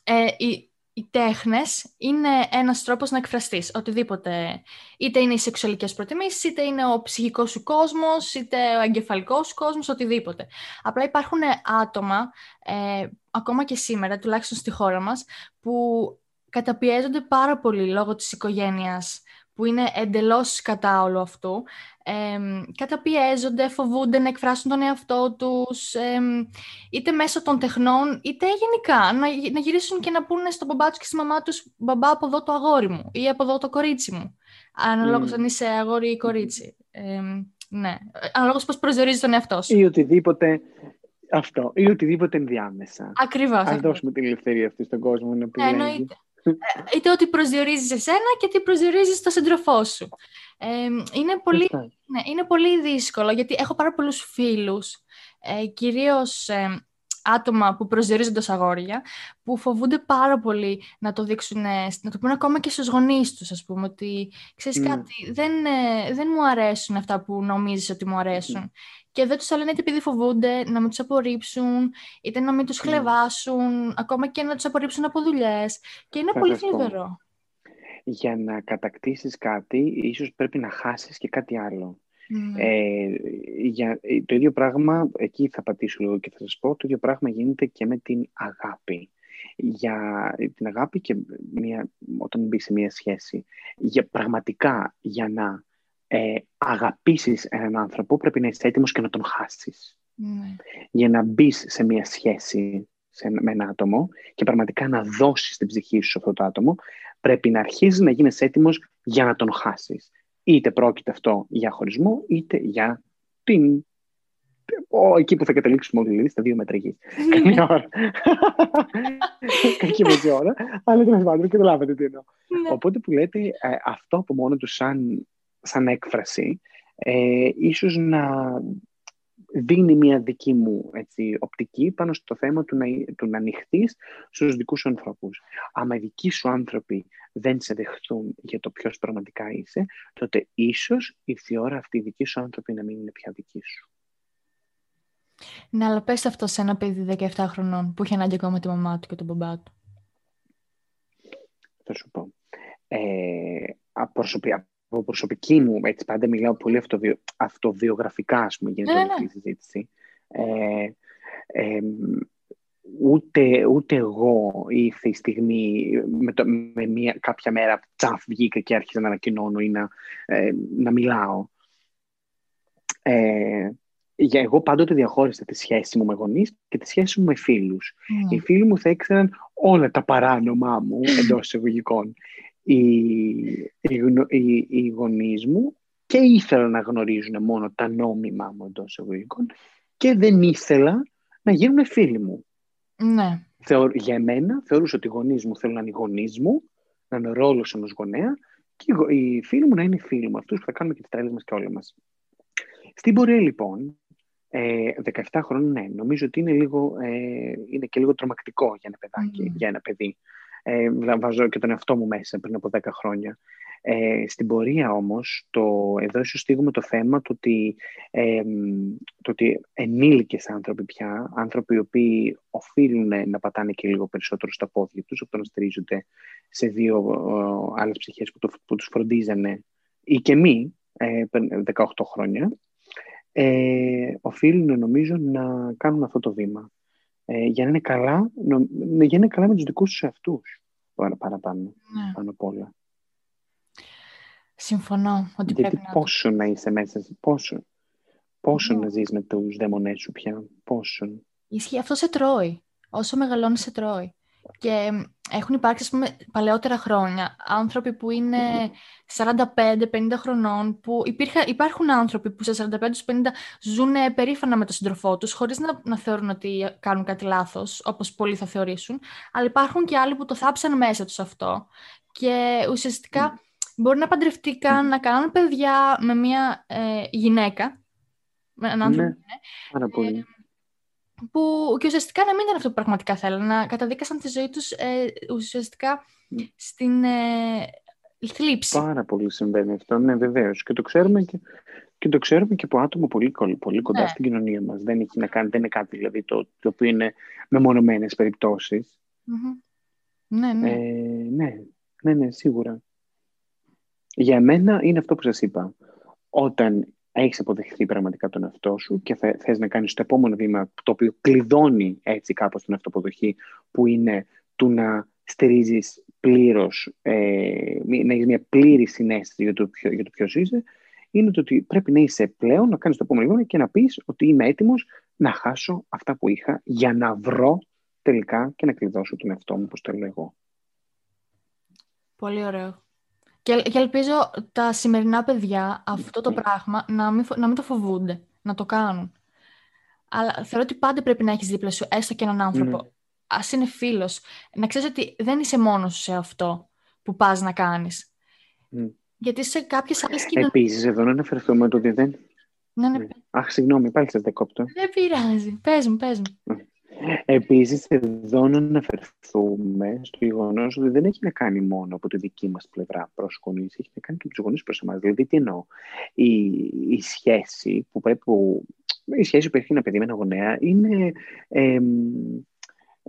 ε, οι, οι τέχνες είναι ένας τρόπος να εκφραστείς οτιδήποτε. Είτε είναι οι σεξουαλικές προτιμήσεις, είτε είναι ο ψυχικός σου κόσμος, είτε ο εγκεφαλικός σου κόσμος, οτιδήποτε. Απλά υπάρχουν άτομα, ε, ακόμα και σήμερα, τουλάχιστον στη χώρα μας, που καταπιέζονται πάρα πολύ λόγω της οικογένειας που είναι εντελώς κατά όλου αυτού, ε, καταπιέζονται, φοβούνται να εκφράσουν τον εαυτό τους, είτε μέσω των τεχνών, είτε γενικά, να, να γυρίσουν και να πούνε στον μπαμπά τους και στη μαμά τους «μπαμπά, από εδώ το αγόρι μου» ή «από εδώ το κορίτσι μου», αναλόγως mm. αν είσαι αγόρι ή κορίτσι. Ε, ναι, αναλόγως πώς προσδιορίζεις τον εαυτό σου. Ή οτιδήποτε αυτό, ή οτιδήποτε ενδιάμεσα. Ακριβώς. Αν δώσουμε την ελευθερία αυτή στον κόσμο να πει. εννοείται. Ε, είτε ότι προσδιορίζεις εσένα και τι προσδιορίζεις το σύντροφό σου. Ε, είναι, πολύ, ναι, είναι πολύ δύσκολο γιατί έχω πάρα πολλούς φίλους, ε, κυρίως ε, άτομα που προσδιορίζονται ως αγόρια, που φοβούνται πάρα πολύ να το δείξουν, να το πούνε ακόμα και στους γονείς τους, ας πούμε, ότι ξέρεις mm. κάτι, δεν, δεν μου αρέσουν αυτά που νομίζεις ότι μου αρέσουν. Και δεν τους λένε είτε επειδή φοβούνται να μην τους απορρίψουν, είτε να μην τους χλεβάσουν, ακόμα και να τους απορρίψουν από δουλειές. Και είναι πολύ θλιβερό. Για να κατακτήσεις κάτι, ίσως πρέπει να χάσεις και κάτι άλλο. Ε, για, ε, το ίδιο πράγμα, εκεί θα πατήσω λίγο και θα σας πω, το ίδιο πράγμα γίνεται και με την αγάπη. Για την αγάπη και μια, όταν μπει σε μια σχέση, για, πραγματικά για να ε, αγαπήσεις έναν άνθρωπο πρέπει να είσαι έτοιμος και να τον χάσεις. Ναι. Για να μπεις σε μια σχέση σε, με ένα άτομο και πραγματικά να δώσεις την ψυχή σου σε αυτό το άτομο, πρέπει να αρχίσεις να γίνεις έτοιμος για να τον χάσεις. Είτε πρόκειται αυτό για χωρισμό, είτε για την ο, εκεί που θα καταλήξουμε όλοι, δηλαδή στα δύο μέτρα γης. Καλή ώρα. Κακή μισή ώρα, αλλά τέλος πάντων καταλάβατε τι εννοώ. Ναι. Οπότε που λέτε ε, αυτό από μόνο του σαν, σαν έκφραση, ε, ίσως να δίνει μια δική μου έτσι, οπτική πάνω στο θέμα του να, του να ανοιχτείς στους δικούς σου ανθρώπους. Άμα οι δικοί σου άνθρωποι δεν σε δεχθούν για το ποιος πραγματικά είσαι, τότε ίσως ήρθε η ώρα αυτή οι δικοί σου άνθρωποι να μην είναι πια δικοί σου. Ναι, αλλά πες αυτό σε ένα παιδί 17 χρονών που έχει ανάγκη ακόμα τη μαμά του και τον μπαμπά του. Θα σου πω. Ε, από προσωπική μου, έτσι πάντα μιλάω πολύ αυτοβιο, αυτοβιογραφικά, ας πούμε, γίνεται Ναι, όλη ναι, αυτή η συζήτηση. Ε, ε, ούτε, ούτε εγώ ήρθε η στιγμή με, το, με μια, κάποια μέρα τσαφ βγήκα και άρχισα να ανακοινώνω ή να, ε, να μιλάω. Ε, για εγώ πάντοτε διαχώρισα τη σχέση μου με γονείς και τη σχέση μου με φίλους. Ναι. Οι φίλοι μου θα ήξεραν όλα τα παράνομά μου εντός εισαγωγικών. Οι, οι, γνω- οι, οι γονείς μου και ήθελαν να γνωρίζουν μόνο τα νόμιμά μου εντός εισαγωγικών και δεν ήθελα να γίνουν φίλοι μου. ναι. Θεω, για εμένα θεωρούσα ότι οι γονείς μου θέλουν να είναι οι γονείς μου, να είναι ο ρόλος ενός γονέα και οι, γο- οι φίλοι μου να είναι οι φίλοι μου, αυτούς που θα κάνουμε και τις τρέλες μας και όλα μας. Στην πορεία λοιπόν, ε, 17 χρόνων, ναι, νομίζω ότι είναι, λίγο, ε, είναι και λίγο τρομακτικό για ένα παιδάκι, Μμμ. για ένα παιδί. Ε, δηλαδή, βάζω και τον εαυτό μου μέσα πριν από 10 χρόνια. Ε, στην πορεία όμως, το, εδώ ίσως στείλουμε το θέμα το ότι, ε, μ, το ότι ενήλικες άνθρωποι πια, άνθρωποι οι οποίοι οφείλουν να πατάνε και λίγο περισσότερο στα πόδια τους, από το να στηρίζονται σε δύο ε, άλλες ψυχές που, το, που τους φροντίζανε ή και μη, ε, πριν 18 χρόνια, ε, οφείλουν νομίζω να κάνουν αυτό το βήμα. Ε, για, να είναι καλά, νο, για να είναι καλά με τους δικούς τους εαυτούς παρα- παραπάνω, ναι. πάνω απ' όλα. Συμφωνώ ότι Γιατί πρέπει να πόσο να είσαι μέσα, σε- πόσο, πόσο Ναι. να ζεις με τους δαίμονές σου πια, πόσο. Ισχύει, αυτό σε τρώει. Όσο μεγαλώνεις, σε τρώει. Και μ, έχουν υπάρξει, ας πούμε, παλαιότερα χρόνια άνθρωποι που είναι 45-50 χρονών, που υπήρχα, υπάρχουν άνθρωποι που σε 45-50 ζουν περήφανα με τον σύντροφό τους, χωρίς να, να θεωρούν ότι κάνουν κάτι λάθος, όπως πολλοί θα θεωρήσουν, αλλά υπάρχουν και άλλοι που το θάψαν μέσα τους αυτό. Και ουσιαστικά μπορεί να παντρευτήκαν, να κάνουν παιδιά με μια ε, γυναίκα, με έναν άνθρωπο Ναι, πάρα πολύ. Που και ουσιαστικά να μην ήταν αυτό που πραγματικά θέλανε, να καταδίκασαν τη ζωή τους ε, ουσιαστικά Μμ. στην ε, θλίψη. Πάρα πολύ συμβαίνει αυτό, ναι βεβαίως. Και το ξέρουμε και, και το ξέρουμε και από άτομο πολύ, κο- πολύ κοντά Ναι. στην κοινωνία μας. Δεν, έχει να κάνει, δεν είναι κάτι δηλαδή το, το οποίο είναι μεμονωμένες περιπτώσεις. Μμμ. Ναι, ναι. Ε, ναι, ναι, ναι, σίγουρα. Για μένα είναι αυτό που σας είπα. Όταν έχεις αποδεχθεί πραγματικά τον εαυτό σου και θε, θες να κάνεις το επόμενο βήμα το οποίο κλειδώνει έτσι κάπως την αυτοποδοχή που είναι του να στηρίζεις πλήρως, ε, μη- να έχεις μια πλήρη συνέστηση για το, ποιο, για το ποιος είσαι, είναι το ότι πρέπει να είσαι πλέον, να κάνεις το επόμενο βήμα και να πεις ότι είμαι έτοιμος να χάσω αυτά που είχα για να βρω τελικά και να κλειδώσω τον εαυτό μου, όπως το λέω εγώ. Πολύ ωραίο. Και, και ελπίζω τα σημερινά παιδιά αυτό το πράγμα να μην, φο- να μην το φοβούνται, να το κάνουν. Αλλά θεωρώ ότι πάντα πρέπει να έχεις δίπλα σου έστω και έναν άνθρωπο. Ναι. Ας είναι φίλος. Να ξέρεις ότι δεν είσαι μόνος σου σε αυτό που πας να κάνεις. Μμ. Γιατί σε κάποιες άλλες κοινωνίες... Επίσης, εδώ να αναφερθούμε το ότι δεν... Ναι, ναι, Ναι. Αχ, συγγνώμη, πάλι σας δεκόπτω. δεν πειράζει. Πες μου, πες μου. Επίσης, εδώ να αναφερθούμε στο γεγονός ότι δεν έχει να κάνει μόνο από τη δική μας πλευρά προς γονείς, έχει να κάνει και από τους γονείς προς εμάς. Δηλαδή, τι εννοώ; Η, η σχέση που πρέπει... που- η σχέση που έχει ένα παιδί με ένα γονέα είναι ε,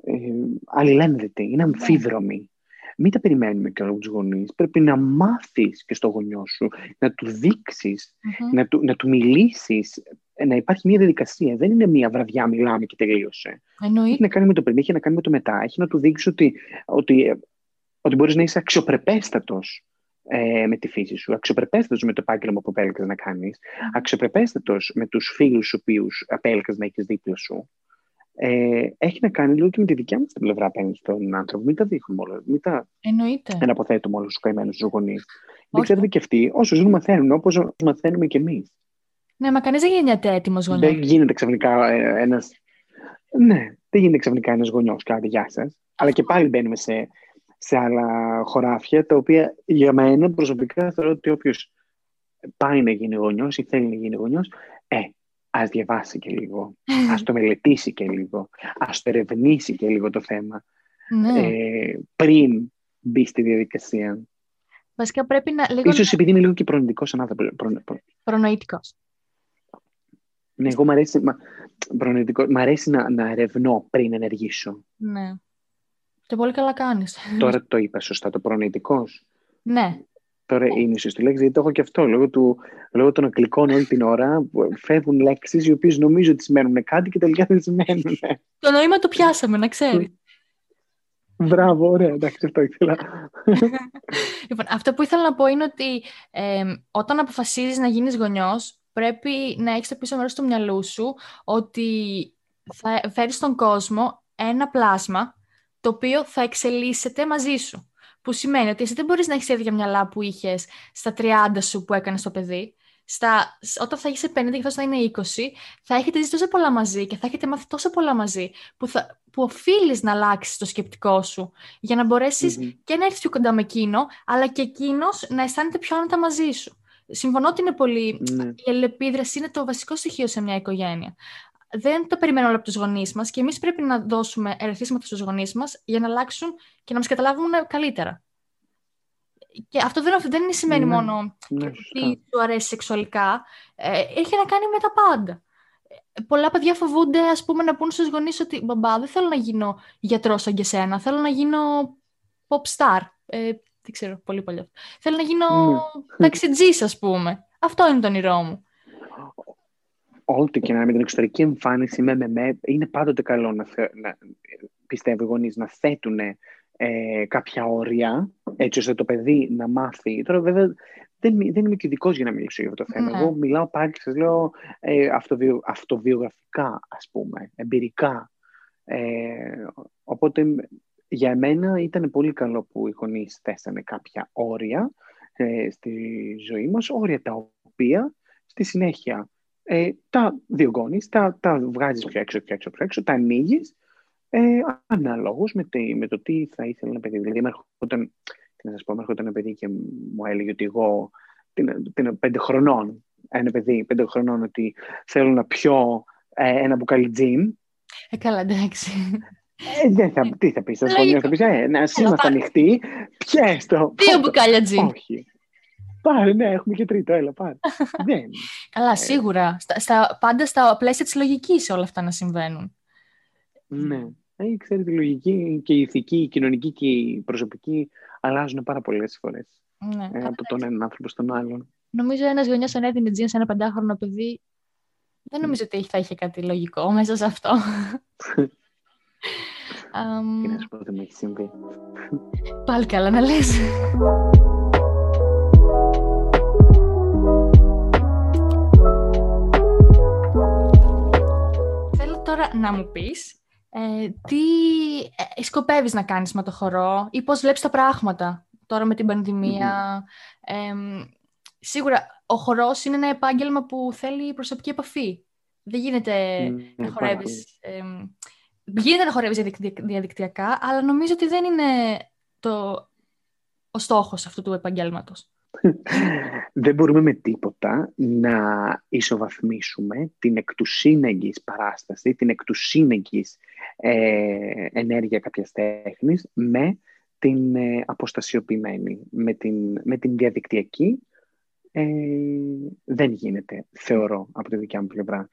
ε, αλληλένδετη, είναι αμφίδρομη. Μην τα περιμένουμε και από τους γονείς. Πρέπει να μάθεις και στο γονιό σου, να του δείξεις Μμμ. να του, να του μιλήσεις, ε, να υπάρχει μια διαδικασία. Δεν είναι μια βραδιά μιλάμε και τελείωσε. Εννοείται. Έχει να κάνει με το πριν, έχει να κάνει με το μετά. Έχει να του δείξει ότι, ότι, ε, ότι μπορείς να είσαι αξιοπρεπέστατος ε, με τη φύση σου, αξιοπρεπέστατος με το επάγγελμα που επέλεξες να κάνεις, αξιοπρεπέστατος με τους φίλους τους οποίους επέλεξες να έχεις δίπλα σου. Ε, έχει να κάνει λίγο και με τη δικιά μας την πλευρά απέναντι στον άνθρωπο. Μην τα δείχνουμε όλα, μην τα Εννοείται. εναποθέτουμε όλους τους καημένους τους γονείς. Όχι. Δεν ξέρετε και αυτοί, όσο ζουν μαθαίνουν, όπως μαθαίνουμε και εμείς. Ναι, μα κανείς δεν γίνεται έτοιμος γονιός. Δεν γίνεται ξαφνικά ε, ένα. Ναι, δεν γίνεται ξαφνικά ένας γονιός κάτι, γεια σας. Αλλά και πάλι μπαίνουμε σε, σε άλλα χωράφια, τα οποία για μένα προσωπικά θεωρώ ότι όποιος πάει να γίνει γονιός ή θέλει να γίνει γονιός, ε, ας διαβάσει και λίγο, ας το μελετήσει και λίγο, ας το ερευνήσει και λίγο το θέμα. Ναι. Ε, πριν μπει στη διαδικασία. Βασικά πρέπει να. Λίγο Ίσως επειδή είμαι λίγο και προνοητικός σαν άνθρωπο. Προ, προ, προνοητικός. Ναι, εγώ μου αρέσει, μα, προνοητικό, μ' αρέσει να, να ερευνώ πριν ενεργήσω. Ναι. Και πολύ καλά κάνεις. Τώρα το είπα σωστά, το προνοητικός. ναι. Τώρα είναι η σωστή λέξη, γιατί το έχω και αυτό. Λόγω, του, λόγω των αγγλικών όλη την ώρα που φεύγουν λέξεις οι οποίες νομίζω ότι σημαίνουν κάτι και τελικά δεν σημαίνουν. Το νόημα το πιάσαμε, να ξέρεις. Μπράβο, ωραία, εντάξει, αυτό ήθελα. λοιπόν, αυτό που ήθελα να πω είναι ότι ε, όταν αποφασίζεις να γίνεις γονιός, πρέπει να έχεις το πίσω μέρος του μυαλού σου ότι θα φέρεις στον κόσμο ένα πλάσμα το οποίο θα εξελίσσεται μαζί σου. Που σημαίνει ότι εσύ δεν μπορείς να έχεις ίδια μυαλά που είχες στα 30 σου που έκανες το παιδί. Στα, όταν θα είσαι 50 και αυτός θα είναι 20, θα έχετε ζήσει τόσο πολλά μαζί και θα έχετε μάθει τόσο πολλά μαζί που, θα, που οφείλεις να αλλάξεις το σκεπτικό σου για να μπορεσεις Μμμ. και να έρθεις πιο κοντά με εκείνο, αλλά και εκείνος να αισθάνεται πιο άνετα μαζί σου. Συμφωνώ ότι είναι πολύ. ναι. Η αλληλεπίδραση είναι το βασικό στοιχείο σε μια οικογένεια. Δεν το περιμένουμε όλα από τους γονείς μας και εμείς πρέπει να δώσουμε ερεθίσματα στους γονείς μας για να αλλάξουν και να μας καταλάβουν καλύτερα. Και αυτό δεν, δεν σημαίνει Ναι, μόνο ναι, τι σωστά. σου αρέσει σεξουαλικά. Ε, έχει να κάνει με τα πάντα. Ε, Πολλά παιδιά φοβούνται, ας πούμε, να πούν στους γονείς ότι «Μπαμπά, δεν θέλω να γίνω γιατρός σαν και σένα, θέλω να γίνω pop star». Ε, δεν ξέρω, πολύ πολύ αυτό. Θέλω να γίνω Ναι. ταξιτζής, ας πούμε. Αυτό είναι το όνειρό μου. Ό,τι και να είναι με την εξωτερική εμφάνιση, με, με, με, είναι πάντοτε καλό να, θε, να πιστεύω οι γονείς να θέτουν ε, κάποια όρια, έτσι ώστε το παιδί να μάθει. Τώρα βέβαια δεν, δεν είμαι και ειδικός για να μιλήσω για αυτό το θέμα. Ναι. Εγώ μιλάω πάλι και σας λέω ε, αυτοβιο, αυτοβιογραφικά, ας πούμε, εμπειρικά. Ε, οπότε για εμένα ήταν πολύ καλό που οι γονείς θέσανε κάποια όρια ε, στη ζωή μας, όρια τα οποία στη συνέχεια ε, τα διωγγώνεις, τα, τα βγάζεις πιο έξω, πιο έξω, πιο έξω, τα ανοίγεις ε, αναλόγως με, τη- με το τι θα ήθελε ένα παιδί. Δηλαδή, με έρχονταν, τι να σας πω, με έρχονταν ένα παιδί και μου έλεγε ότι εγώ, την, την, πέντε χρονών, ένα παιδί πέντε χρονών, ότι θέλω να πιω ε, ένα μπουκάλι τζιν, Ε, καλά, εντάξει. Ε, δεν θα, τι θα πεις, θα σου Λογικό. θα πεις, ε, να είμαστε πάρε. ανοιχτοί, πιες το. Δύο πάρε το. μπουκάλια τζιν. Όχι. Πάρε, ναι, έχουμε και τρίτο, έλα, πάρε. δεν. Καλά, σίγουρα. Στα, στα, πάντα στα πλαίσια της λογικής όλα αυτά να συμβαίνουν. Ναι. Ε, ξέρετε, η λογική και η ηθική, η κοινωνική και η προσωπική αλλάζουν πάρα πολλές φορές Ναι. ε, από τον έναν άνθρωπο στον άλλον. Νομίζω ένας γονιός αν έδινε τζιν σε ένα πεντάχρονο παιδί, δεν νομίζω ότι θα είχε κάτι λογικό μέσα σε αυτό. Αμ, Τι να σου πω, δεν μου έχει συμβεί. πάλι καλά να λες. Θέλω τώρα να μου πεις ε, τι ε, σκοπεύεις να κάνεις με το χορό ή πώς βλέπεις τα πράγματα τώρα με την πανδημία. Εμ, σίγουρα ο χορός είναι ένα επάγγελμα που θέλει προσωπική επαφή. Δεν γίνεται Ναι, να πάρα χορεύεις... εμ, γίνεται να χορεύεις διαδικτυ- διαδικτυακά, αλλά νομίζω ότι δεν είναι το, ο στόχος αυτού του επαγγέλματος. Δεν μπορούμε με τίποτα να ισοβαθμίσουμε την εκ του σύνεγγυς παράσταση, την εκ του σύνεγγυς ε, ενέργεια κάποιας τέχνης με την ε, αποστασιοποιημένη, με την, με την διαδικτυακή ε, δεν γίνεται, θεωρώ, από τη δικιά μου πλευρά.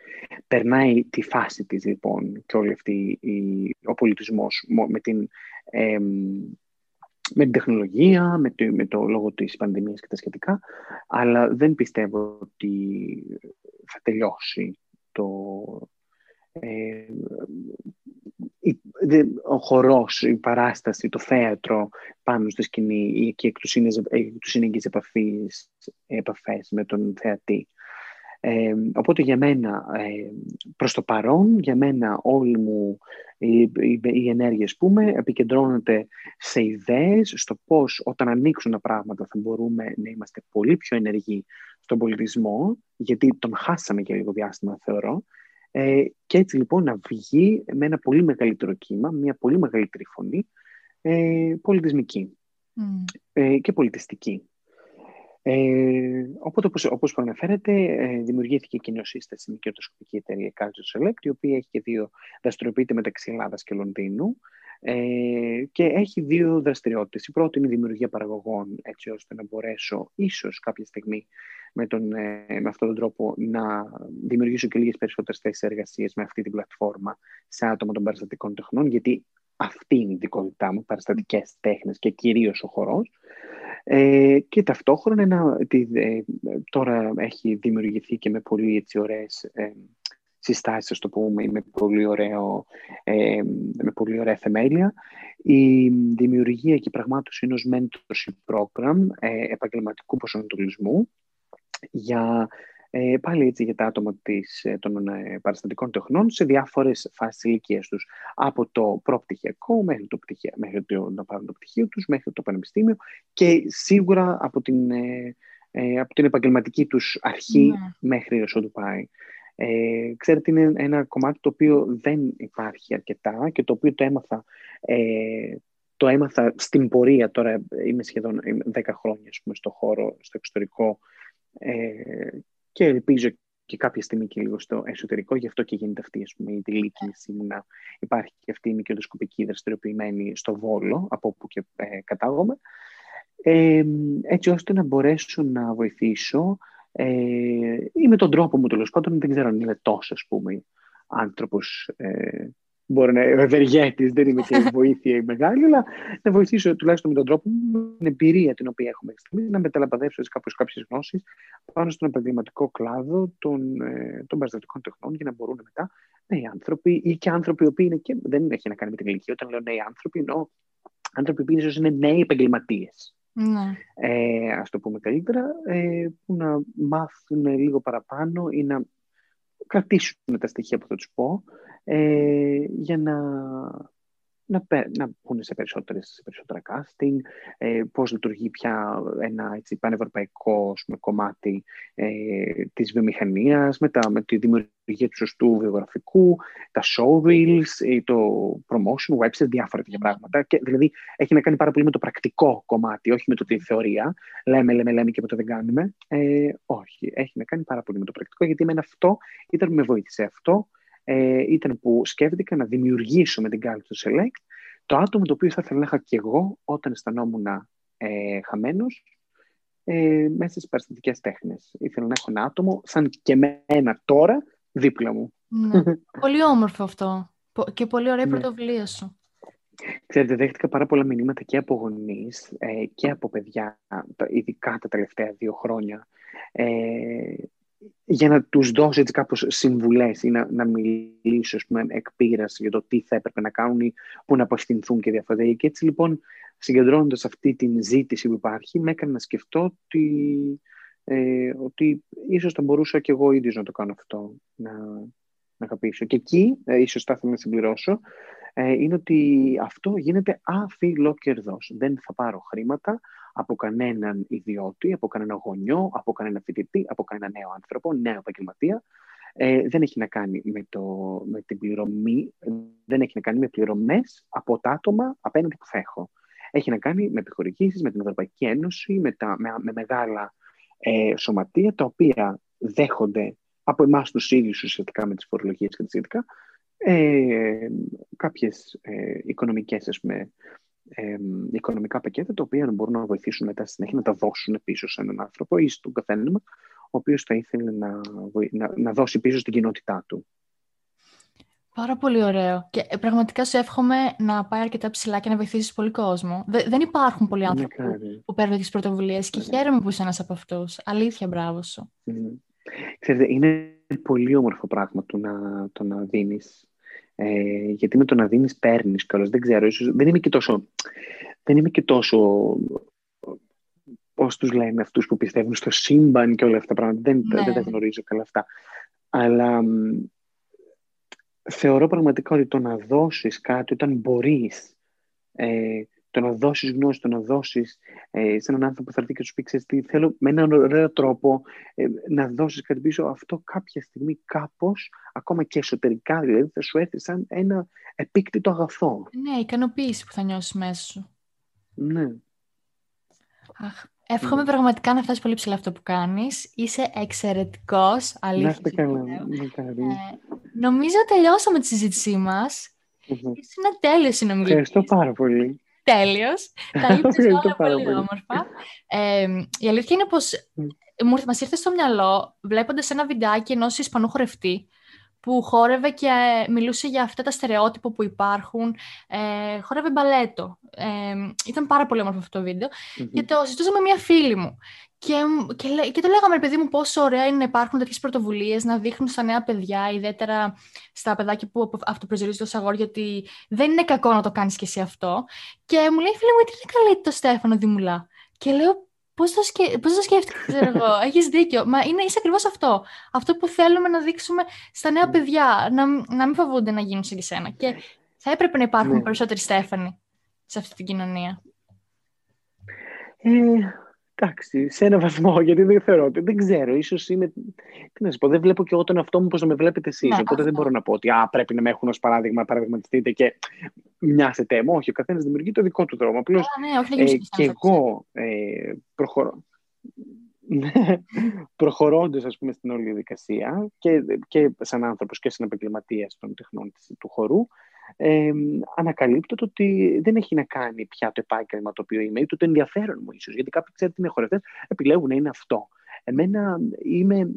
Περνάει τη φάση της, λοιπόν, και όλη αυτή η, ο πολιτισμός μο- με την, ε, με την τεχνολογία, με το, με το λόγο της πανδημίας και τα σχετικά, αλλά δεν πιστεύω ότι θα τελειώσει το... Ε, η- δε- ο χορός, η παράσταση, το θέατρο πάνω στη σκηνή ή και εκ τους σύνεγγυς- εκ τους σύνεγγυς επαφής, επαφές με τον θεατή. Ε, οπότε για μένα, ε, προς το παρόν, για μένα όλοι μου οι, οι, οι ενέργειες πούμε επικεντρώνονται σε ιδέες, στο πώς όταν ανοίξουν τα πράγματα θα μπορούμε να είμαστε πολύ πιο ενεργοί στον πολιτισμό, γιατί τον χάσαμε για λίγο διάστημα θεωρώ, ε, και έτσι λοιπόν να βγει με ένα πολύ μεγαλύτερο κύμα, μια πολύ μεγαλύτερη φωνή, ε, πολιτισμική ε, και πολιτιστική. Ε, οπότε, όπως, όπως προαναφέρετε, ε, δημιουργήθηκε η κοινοσύσταση με κερδοσκοπική εταιρεία Culture Select, η οποία έχει και δύο δραστηριοποιείται μεταξύ Ελλάδας και Λονδίνου ε, και έχει δύο δραστηριότητες. Η πρώτη είναι η δημιουργία παραγωγών, έτσι ώστε να μπορέσω ίσως κάποια στιγμή με, τον, ε, με αυτόν τον τρόπο να δημιουργήσω και λίγες περισσότερες θέσεις εργασίας με αυτή την πλατφόρμα σε άτομα των παραστατικών τεχνών, γιατί αυτή είναι η ειδικότητά μου, παραστατικές τέχνες και κυρίως ο χορός. Ε, και ταυτόχρονα ένα, ε, τώρα έχει δημιουργηθεί και με πολύ έτσι ωραίες ε, συστάσεις, το πούμε, με πολύ, ωραίο, ε, με πολύ ωραία θεμέλια. Η δημιουργία και η πραγμάτωση ενός mentorship program ε, επαγγελματικού προσανατολισμού για ε, πάλι έτσι για τα άτομα της, ε, των ε, παραστατικών τεχνών σε διάφορες φάσεις ηλικίας τους. Από το προπτυχιακό μέχρι το, πτυχία, μέχρι το, να πάρουν το πτυχίο τους, μέχρι το πανεπιστήμιο και σίγουρα από την, ε, ε από την επαγγελματική τους αρχή ναι. μέχρι όσο του πάει. Ε, ξέρετε, είναι ένα κομμάτι το οποίο δεν υπάρχει αρκετά και το οποίο το έμαθα, ε, το έμαθα στην πορεία, τώρα είμαι σχεδόν 10 χρόνια πούμε, στο χώρο, στο εξωτερικό ε, και ελπίζω και κάποια στιγμή και λίγο στο εσωτερικό, γι' αυτό και γίνεται αυτή ας πούμε, η τηλίκυνση μου να υπάρχει και αυτή η μικροδοσκοπική δραστηριοποιημένη στο Βόλο, από όπου και ε, κατάγομαι, ε, έτσι ώστε να μπορέσω να βοηθήσω ε, ή με τον τρόπο μου τέλος πάντων, δεν ξέρω αν είμαι τόσο ας πούμε άνθρωπος ε, μπορεί να είμαι ευεργέτης, δεν είμαι και βοήθεια η μεγάλη, αλλά να βοηθήσω τουλάχιστον με τον τρόπο μου, την εμπειρία την οποία έχουμε στιγμής, να μεταλαμπαδεύσω κάπως κάποιες γνώσεις πάνω στον επαγγελματικό κλάδο των, ε, των παραστατικών τεχνών για να μπορούν μετά νέοι άνθρωποι ή και άνθρωποι οι οποίοι είναι και δεν έχει να κάνει με την ηλικία. Όταν λέω νέοι άνθρωποι, εννοώ άνθρωποι που ίσως είναι νέοι επαγγελματίες. Ναι. Ε, ας το πούμε καλύτερα, ε, που να μάθουν λίγο παραπάνω ή να κρατήσουν τα στοιχεία που θα τους πω ε, για να, να, να μπουν σε, περισσότερες, σε περισσότερα casting, ε, πώς λειτουργεί πια ένα έτσι, πανευρωπαϊκό πούμε, κομμάτι ε, της βιομηχανίας, με, τα, με τη δημιουργία του σωστού βιογραφικού, τα showreels, το promotion, website, διάφορα τέτοια πράγματα. Και, δηλαδή έχει να κάνει πάρα πολύ με το πρακτικό κομμάτι, όχι με το τη θεωρία. Λέμε, λέμε, λέμε και το δεν κάνουμε. Ε, όχι, έχει να κάνει πάρα πολύ με το πρακτικό, γιατί εμένα αυτό ήταν που με βοήθησε αυτό ε, ήταν που σκέφτηκα να δημιουργήσω με την Culture Select το άτομο το οποίο θα ήθελα να είχα και εγώ όταν αισθανόμουν ε, χαμένος ε, μέσα στις παραστατικές τέχνες. Ήθελα να έχω ένα άτομο σαν και εμένα τώρα δίπλα μου. Ναι. πολύ όμορφο αυτό και πολύ ωραία η ναι. πρωτοβουλία σου. Ξέρετε, δέχτηκα πάρα πολλά μηνύματα και από γονείς ε, και από παιδιά, ειδικά τα τελευταία δύο χρόνια, ε, για να τους δώσω έτσι κάπως συμβουλές ή να, να μιλήσω με εκπείραση για το τι θα έπρεπε να κάνουν ή πού να αποστηνθούν και διαφορετικά. Και έτσι λοιπόν συγκεντρώνοντας αυτή την ζήτηση που υπάρχει με έκανε να σκεφτώ ότι, ε, ότι ίσως θα μπορούσα και εγώ ίδιος να το κάνω αυτό, να, να αγαπήσω. Και εκεί, ε, ίσως θα ήθελα να συμπληρώσω, ε, είναι ότι αυτό γίνεται αφιλοκερδός. Δεν θα πάρω χρήματα, από κανέναν ιδιώτη, από κανένα γονιό, από κανένα φοιτητή, από κανένα νέο άνθρωπο, νέο επαγγελματία. Ε, δεν έχει να κάνει με, το, με την πληρωμή, δεν έχει να κάνει με πληρωμές από τα άτομα απέναντι που θα έχω. Έχει να κάνει με επιχορηγήσεις, με την Ευρωπαϊκή Ένωση, με, τα, με, με μεγάλα ε, σωματεία, τα οποία δέχονται από εμάς τους ίδιους ουσιαστικά με τις φορολογίες και τα σχετικά, ε, κάποιες ε, οικονομικές ας πούμε, ε, οικονομικά πακέτα τα οποία μπορούν να βοηθήσουν μετά στη συνέχεια να τα δώσουν πίσω σε έναν άνθρωπο ή στον καθένα ο οποίος θα ήθελε να, να, να δώσει πίσω στην κοινότητά του. Πάρα πολύ ωραίο. Και ε, πραγματικά σου εύχομαι να πάει αρκετά ψηλά και να βοηθήσει πολύ κόσμο. δεν υπάρχουν πολλοί άνθρωποι που, που παίρνουν τις πρωτοβουλίες και χαίρομαι που είσαι ένας από αυτούς. Αλήθεια, μπράβο σου. Mm. Ξέρετε, είναι πολύ όμορφο πράγμα το να, το να δίνεις ε, γιατί με το να δίνεις παίρνεις κιόλας. Δεν ξέρω, ίσως, δεν είμαι και τόσο. Δεν είμαι και τόσο πώς τους λένε αυτούς που πιστεύουν στο σύμπαν και όλα αυτά τα πράγματα. Δεν, Ναι. δεν τα γνωρίζω καλά αυτά. Αλλά μ, θεωρώ πραγματικά ότι το να δώσεις κάτι όταν μπορείς, ε, το να δώσεις γνώση, το να δώσεις ε, σε έναν άνθρωπο που θα έρθει και σου πει «Ξέρεις τι, θέλω με έναν ωραίο τρόπο ε, να δώσεις κάτι πίσω, αυτό κάποια στιγμή κάπως, ακόμα και εσωτερικά δηλαδή, θα σου έρθει σαν ένα επίκτητο αγαθό. Ναι, ικανοποίηση που θα νιώσεις μέσα σου. Ναι. Αχ, εύχομαι πραγματικά να φτάσει πολύ ψηλά αυτό που κάνεις. Είσαι εξαιρετικός, αλήθεια. Να είστε σου καλά. λέω. μακάρι. Ε, νομίζω τελειώσαμε τη συζήτησή μας. Μμμ. Είσαι ένα τέλειο συνομιλητής. Ευχαριστώ πάρα πολύ. Τέλειος. Τα είπες Ευχαριστώ όλα πάρα πολύ πολύ. όμορφα. Ε, η αλήθεια είναι πως Μμ. μου, μας ήρθε στο μυαλό βλέποντας ένα βιντεάκι ενός Ισπανού χορευτή που χόρευε και ε, μιλούσε για αυτά τα στερεότυπα που υπάρχουν. Ε, χόρευε μπαλέτο. Ε, ήταν πάρα πολύ όμορφο αυτό το βίντεο. Μμμ. Και το συζητούσα με μια φίλη μου. Και, μ- και, λέ- και το λέγαμε, ρε παιδί μου, πόσο ωραία είναι να υπάρχουν τέτοιες πρωτοβουλίες, να δείχνουν στα νέα παιδιά, ιδιαίτερα στα παιδάκια που απο- αυτοπροσδιορίζονται ω αγόρια, ότι δεν είναι κακό να το κάνεις και εσύ αυτό. Και μου λέει η φίλη μου, τι δεν καλεί το Στέφανο Δημουλά; Και λέω, πώς το, σκε... πώς το σκέφτηκα, ξέρω εγώ. Έχεις δίκιο. Μα είναι, είσαι ακριβώς αυτό. Αυτό που θέλουμε να δείξουμε στα νέα παιδιά, να, μ- να μην φοβούνται να γίνουν σαν και σένα. Και θα έπρεπε να υπάρχουν Ναι. περισσότεροι Στέφανοι σε αυτή την κοινωνία. Ε, εντάξει, σε ένα βαθμό, γιατί δεν θεωρώ ότι δεν ξέρω. ίσως είμαι. Τι να σας πω, δεν βλέπω και εγώ τον εαυτό μου πώς να με βλέπετε εσείς. Ναι, οπότε δεν αυτό. μπορώ να πω ότι α, πρέπει να με έχουν ως παράδειγμα, παραδειγματιστείτε και μοιάσετε μου. Όχι, ο καθένας δημιουργεί το δικό του δρόμο. Απλώς Α, ναι, όχι να ε, γίνεις και σαν εγώ ε, προχωρώ. προχωρώντας ας πούμε στην όλη διαδικασία και, και σαν άνθρωπος και σαν επαγγελματίας των τεχνών της- του χορού ε, ανακαλύπτω το ότι δεν έχει να κάνει πια το επάγγελμα το οποίο είμαι ή το, το ενδιαφέρον μου ίσως γιατί κάποιοι ξέρετε είναι χορευτές επιλέγουν να είναι αυτό εμένα είμαι,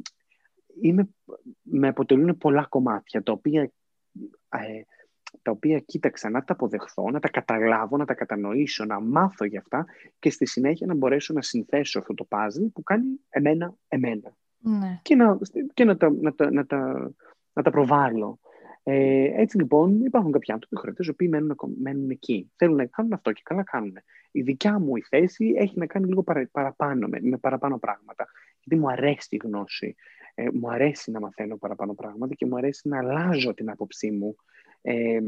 είμαι με αποτελούν πολλά κομμάτια τα οποία ε, τα οποία κοίταξα να τα αποδεχθώ, να τα καταλάβω, να τα κατανοήσω, να μάθω για αυτά και στη συνέχεια να μπορέσω να συνθέσω αυτό το puzzle που κάνει εμένα εμένα Ναι. και να, και να, τα, να, τα, να, τα, να τα προβάλλω. Ε, έτσι λοιπόν υπάρχουν κάποιοι άνθρωποι χωρετές οι οποίοι μένουν, ακο- μένουν εκεί. Θέλουν να κάνουν αυτό και καλά κάνουν. Η δικιά μου η θέση έχει να κάνει λίγο παρα, παραπάνω, με, με παραπάνω πράγματα. Γιατί μου αρέσει η γνώση. Ε, μου αρέσει να μαθαίνω παραπάνω πράγματα και μου αρέσει να αλλάζω την άποψή μου ε,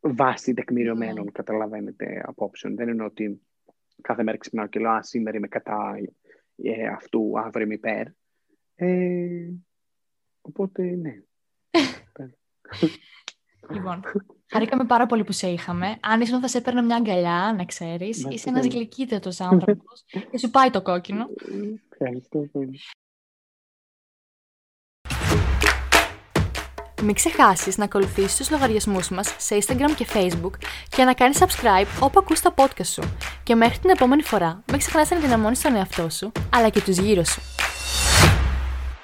βάσει τεκμηριωμένων, Ναι. καταλαβαίνετε, απόψεων. Δεν είναι ότι κάθε μέρα ξυπνάω και λέω «Α, σήμερα είμαι κατά ε, αυτού, αύριο είμαι υπέρ». Ε, οπότε, ναι. Λοιπόν, χαρήκαμε πάρα πολύ που σε είχαμε. Αν ήσουν θα σε έπαιρνα μια αγκαλιά, να ξέρεις. Να Είσαι είστε ένας καλά. γλυκύτατος άνθρωπος και σου πάει το κόκκινο. Ευχαριστώ πολύ. Μην ξεχάσεις να ακολουθήσεις τους λογαριασμούς μας σε Instagram και Facebook και να κάνεις subscribe όπου ακούς τα podcast σου. Και μέχρι την επόμενη φορά, μην ξεχνάς να ενδυναμώνεις τον εαυτό σου, αλλά και τους γύρω σου.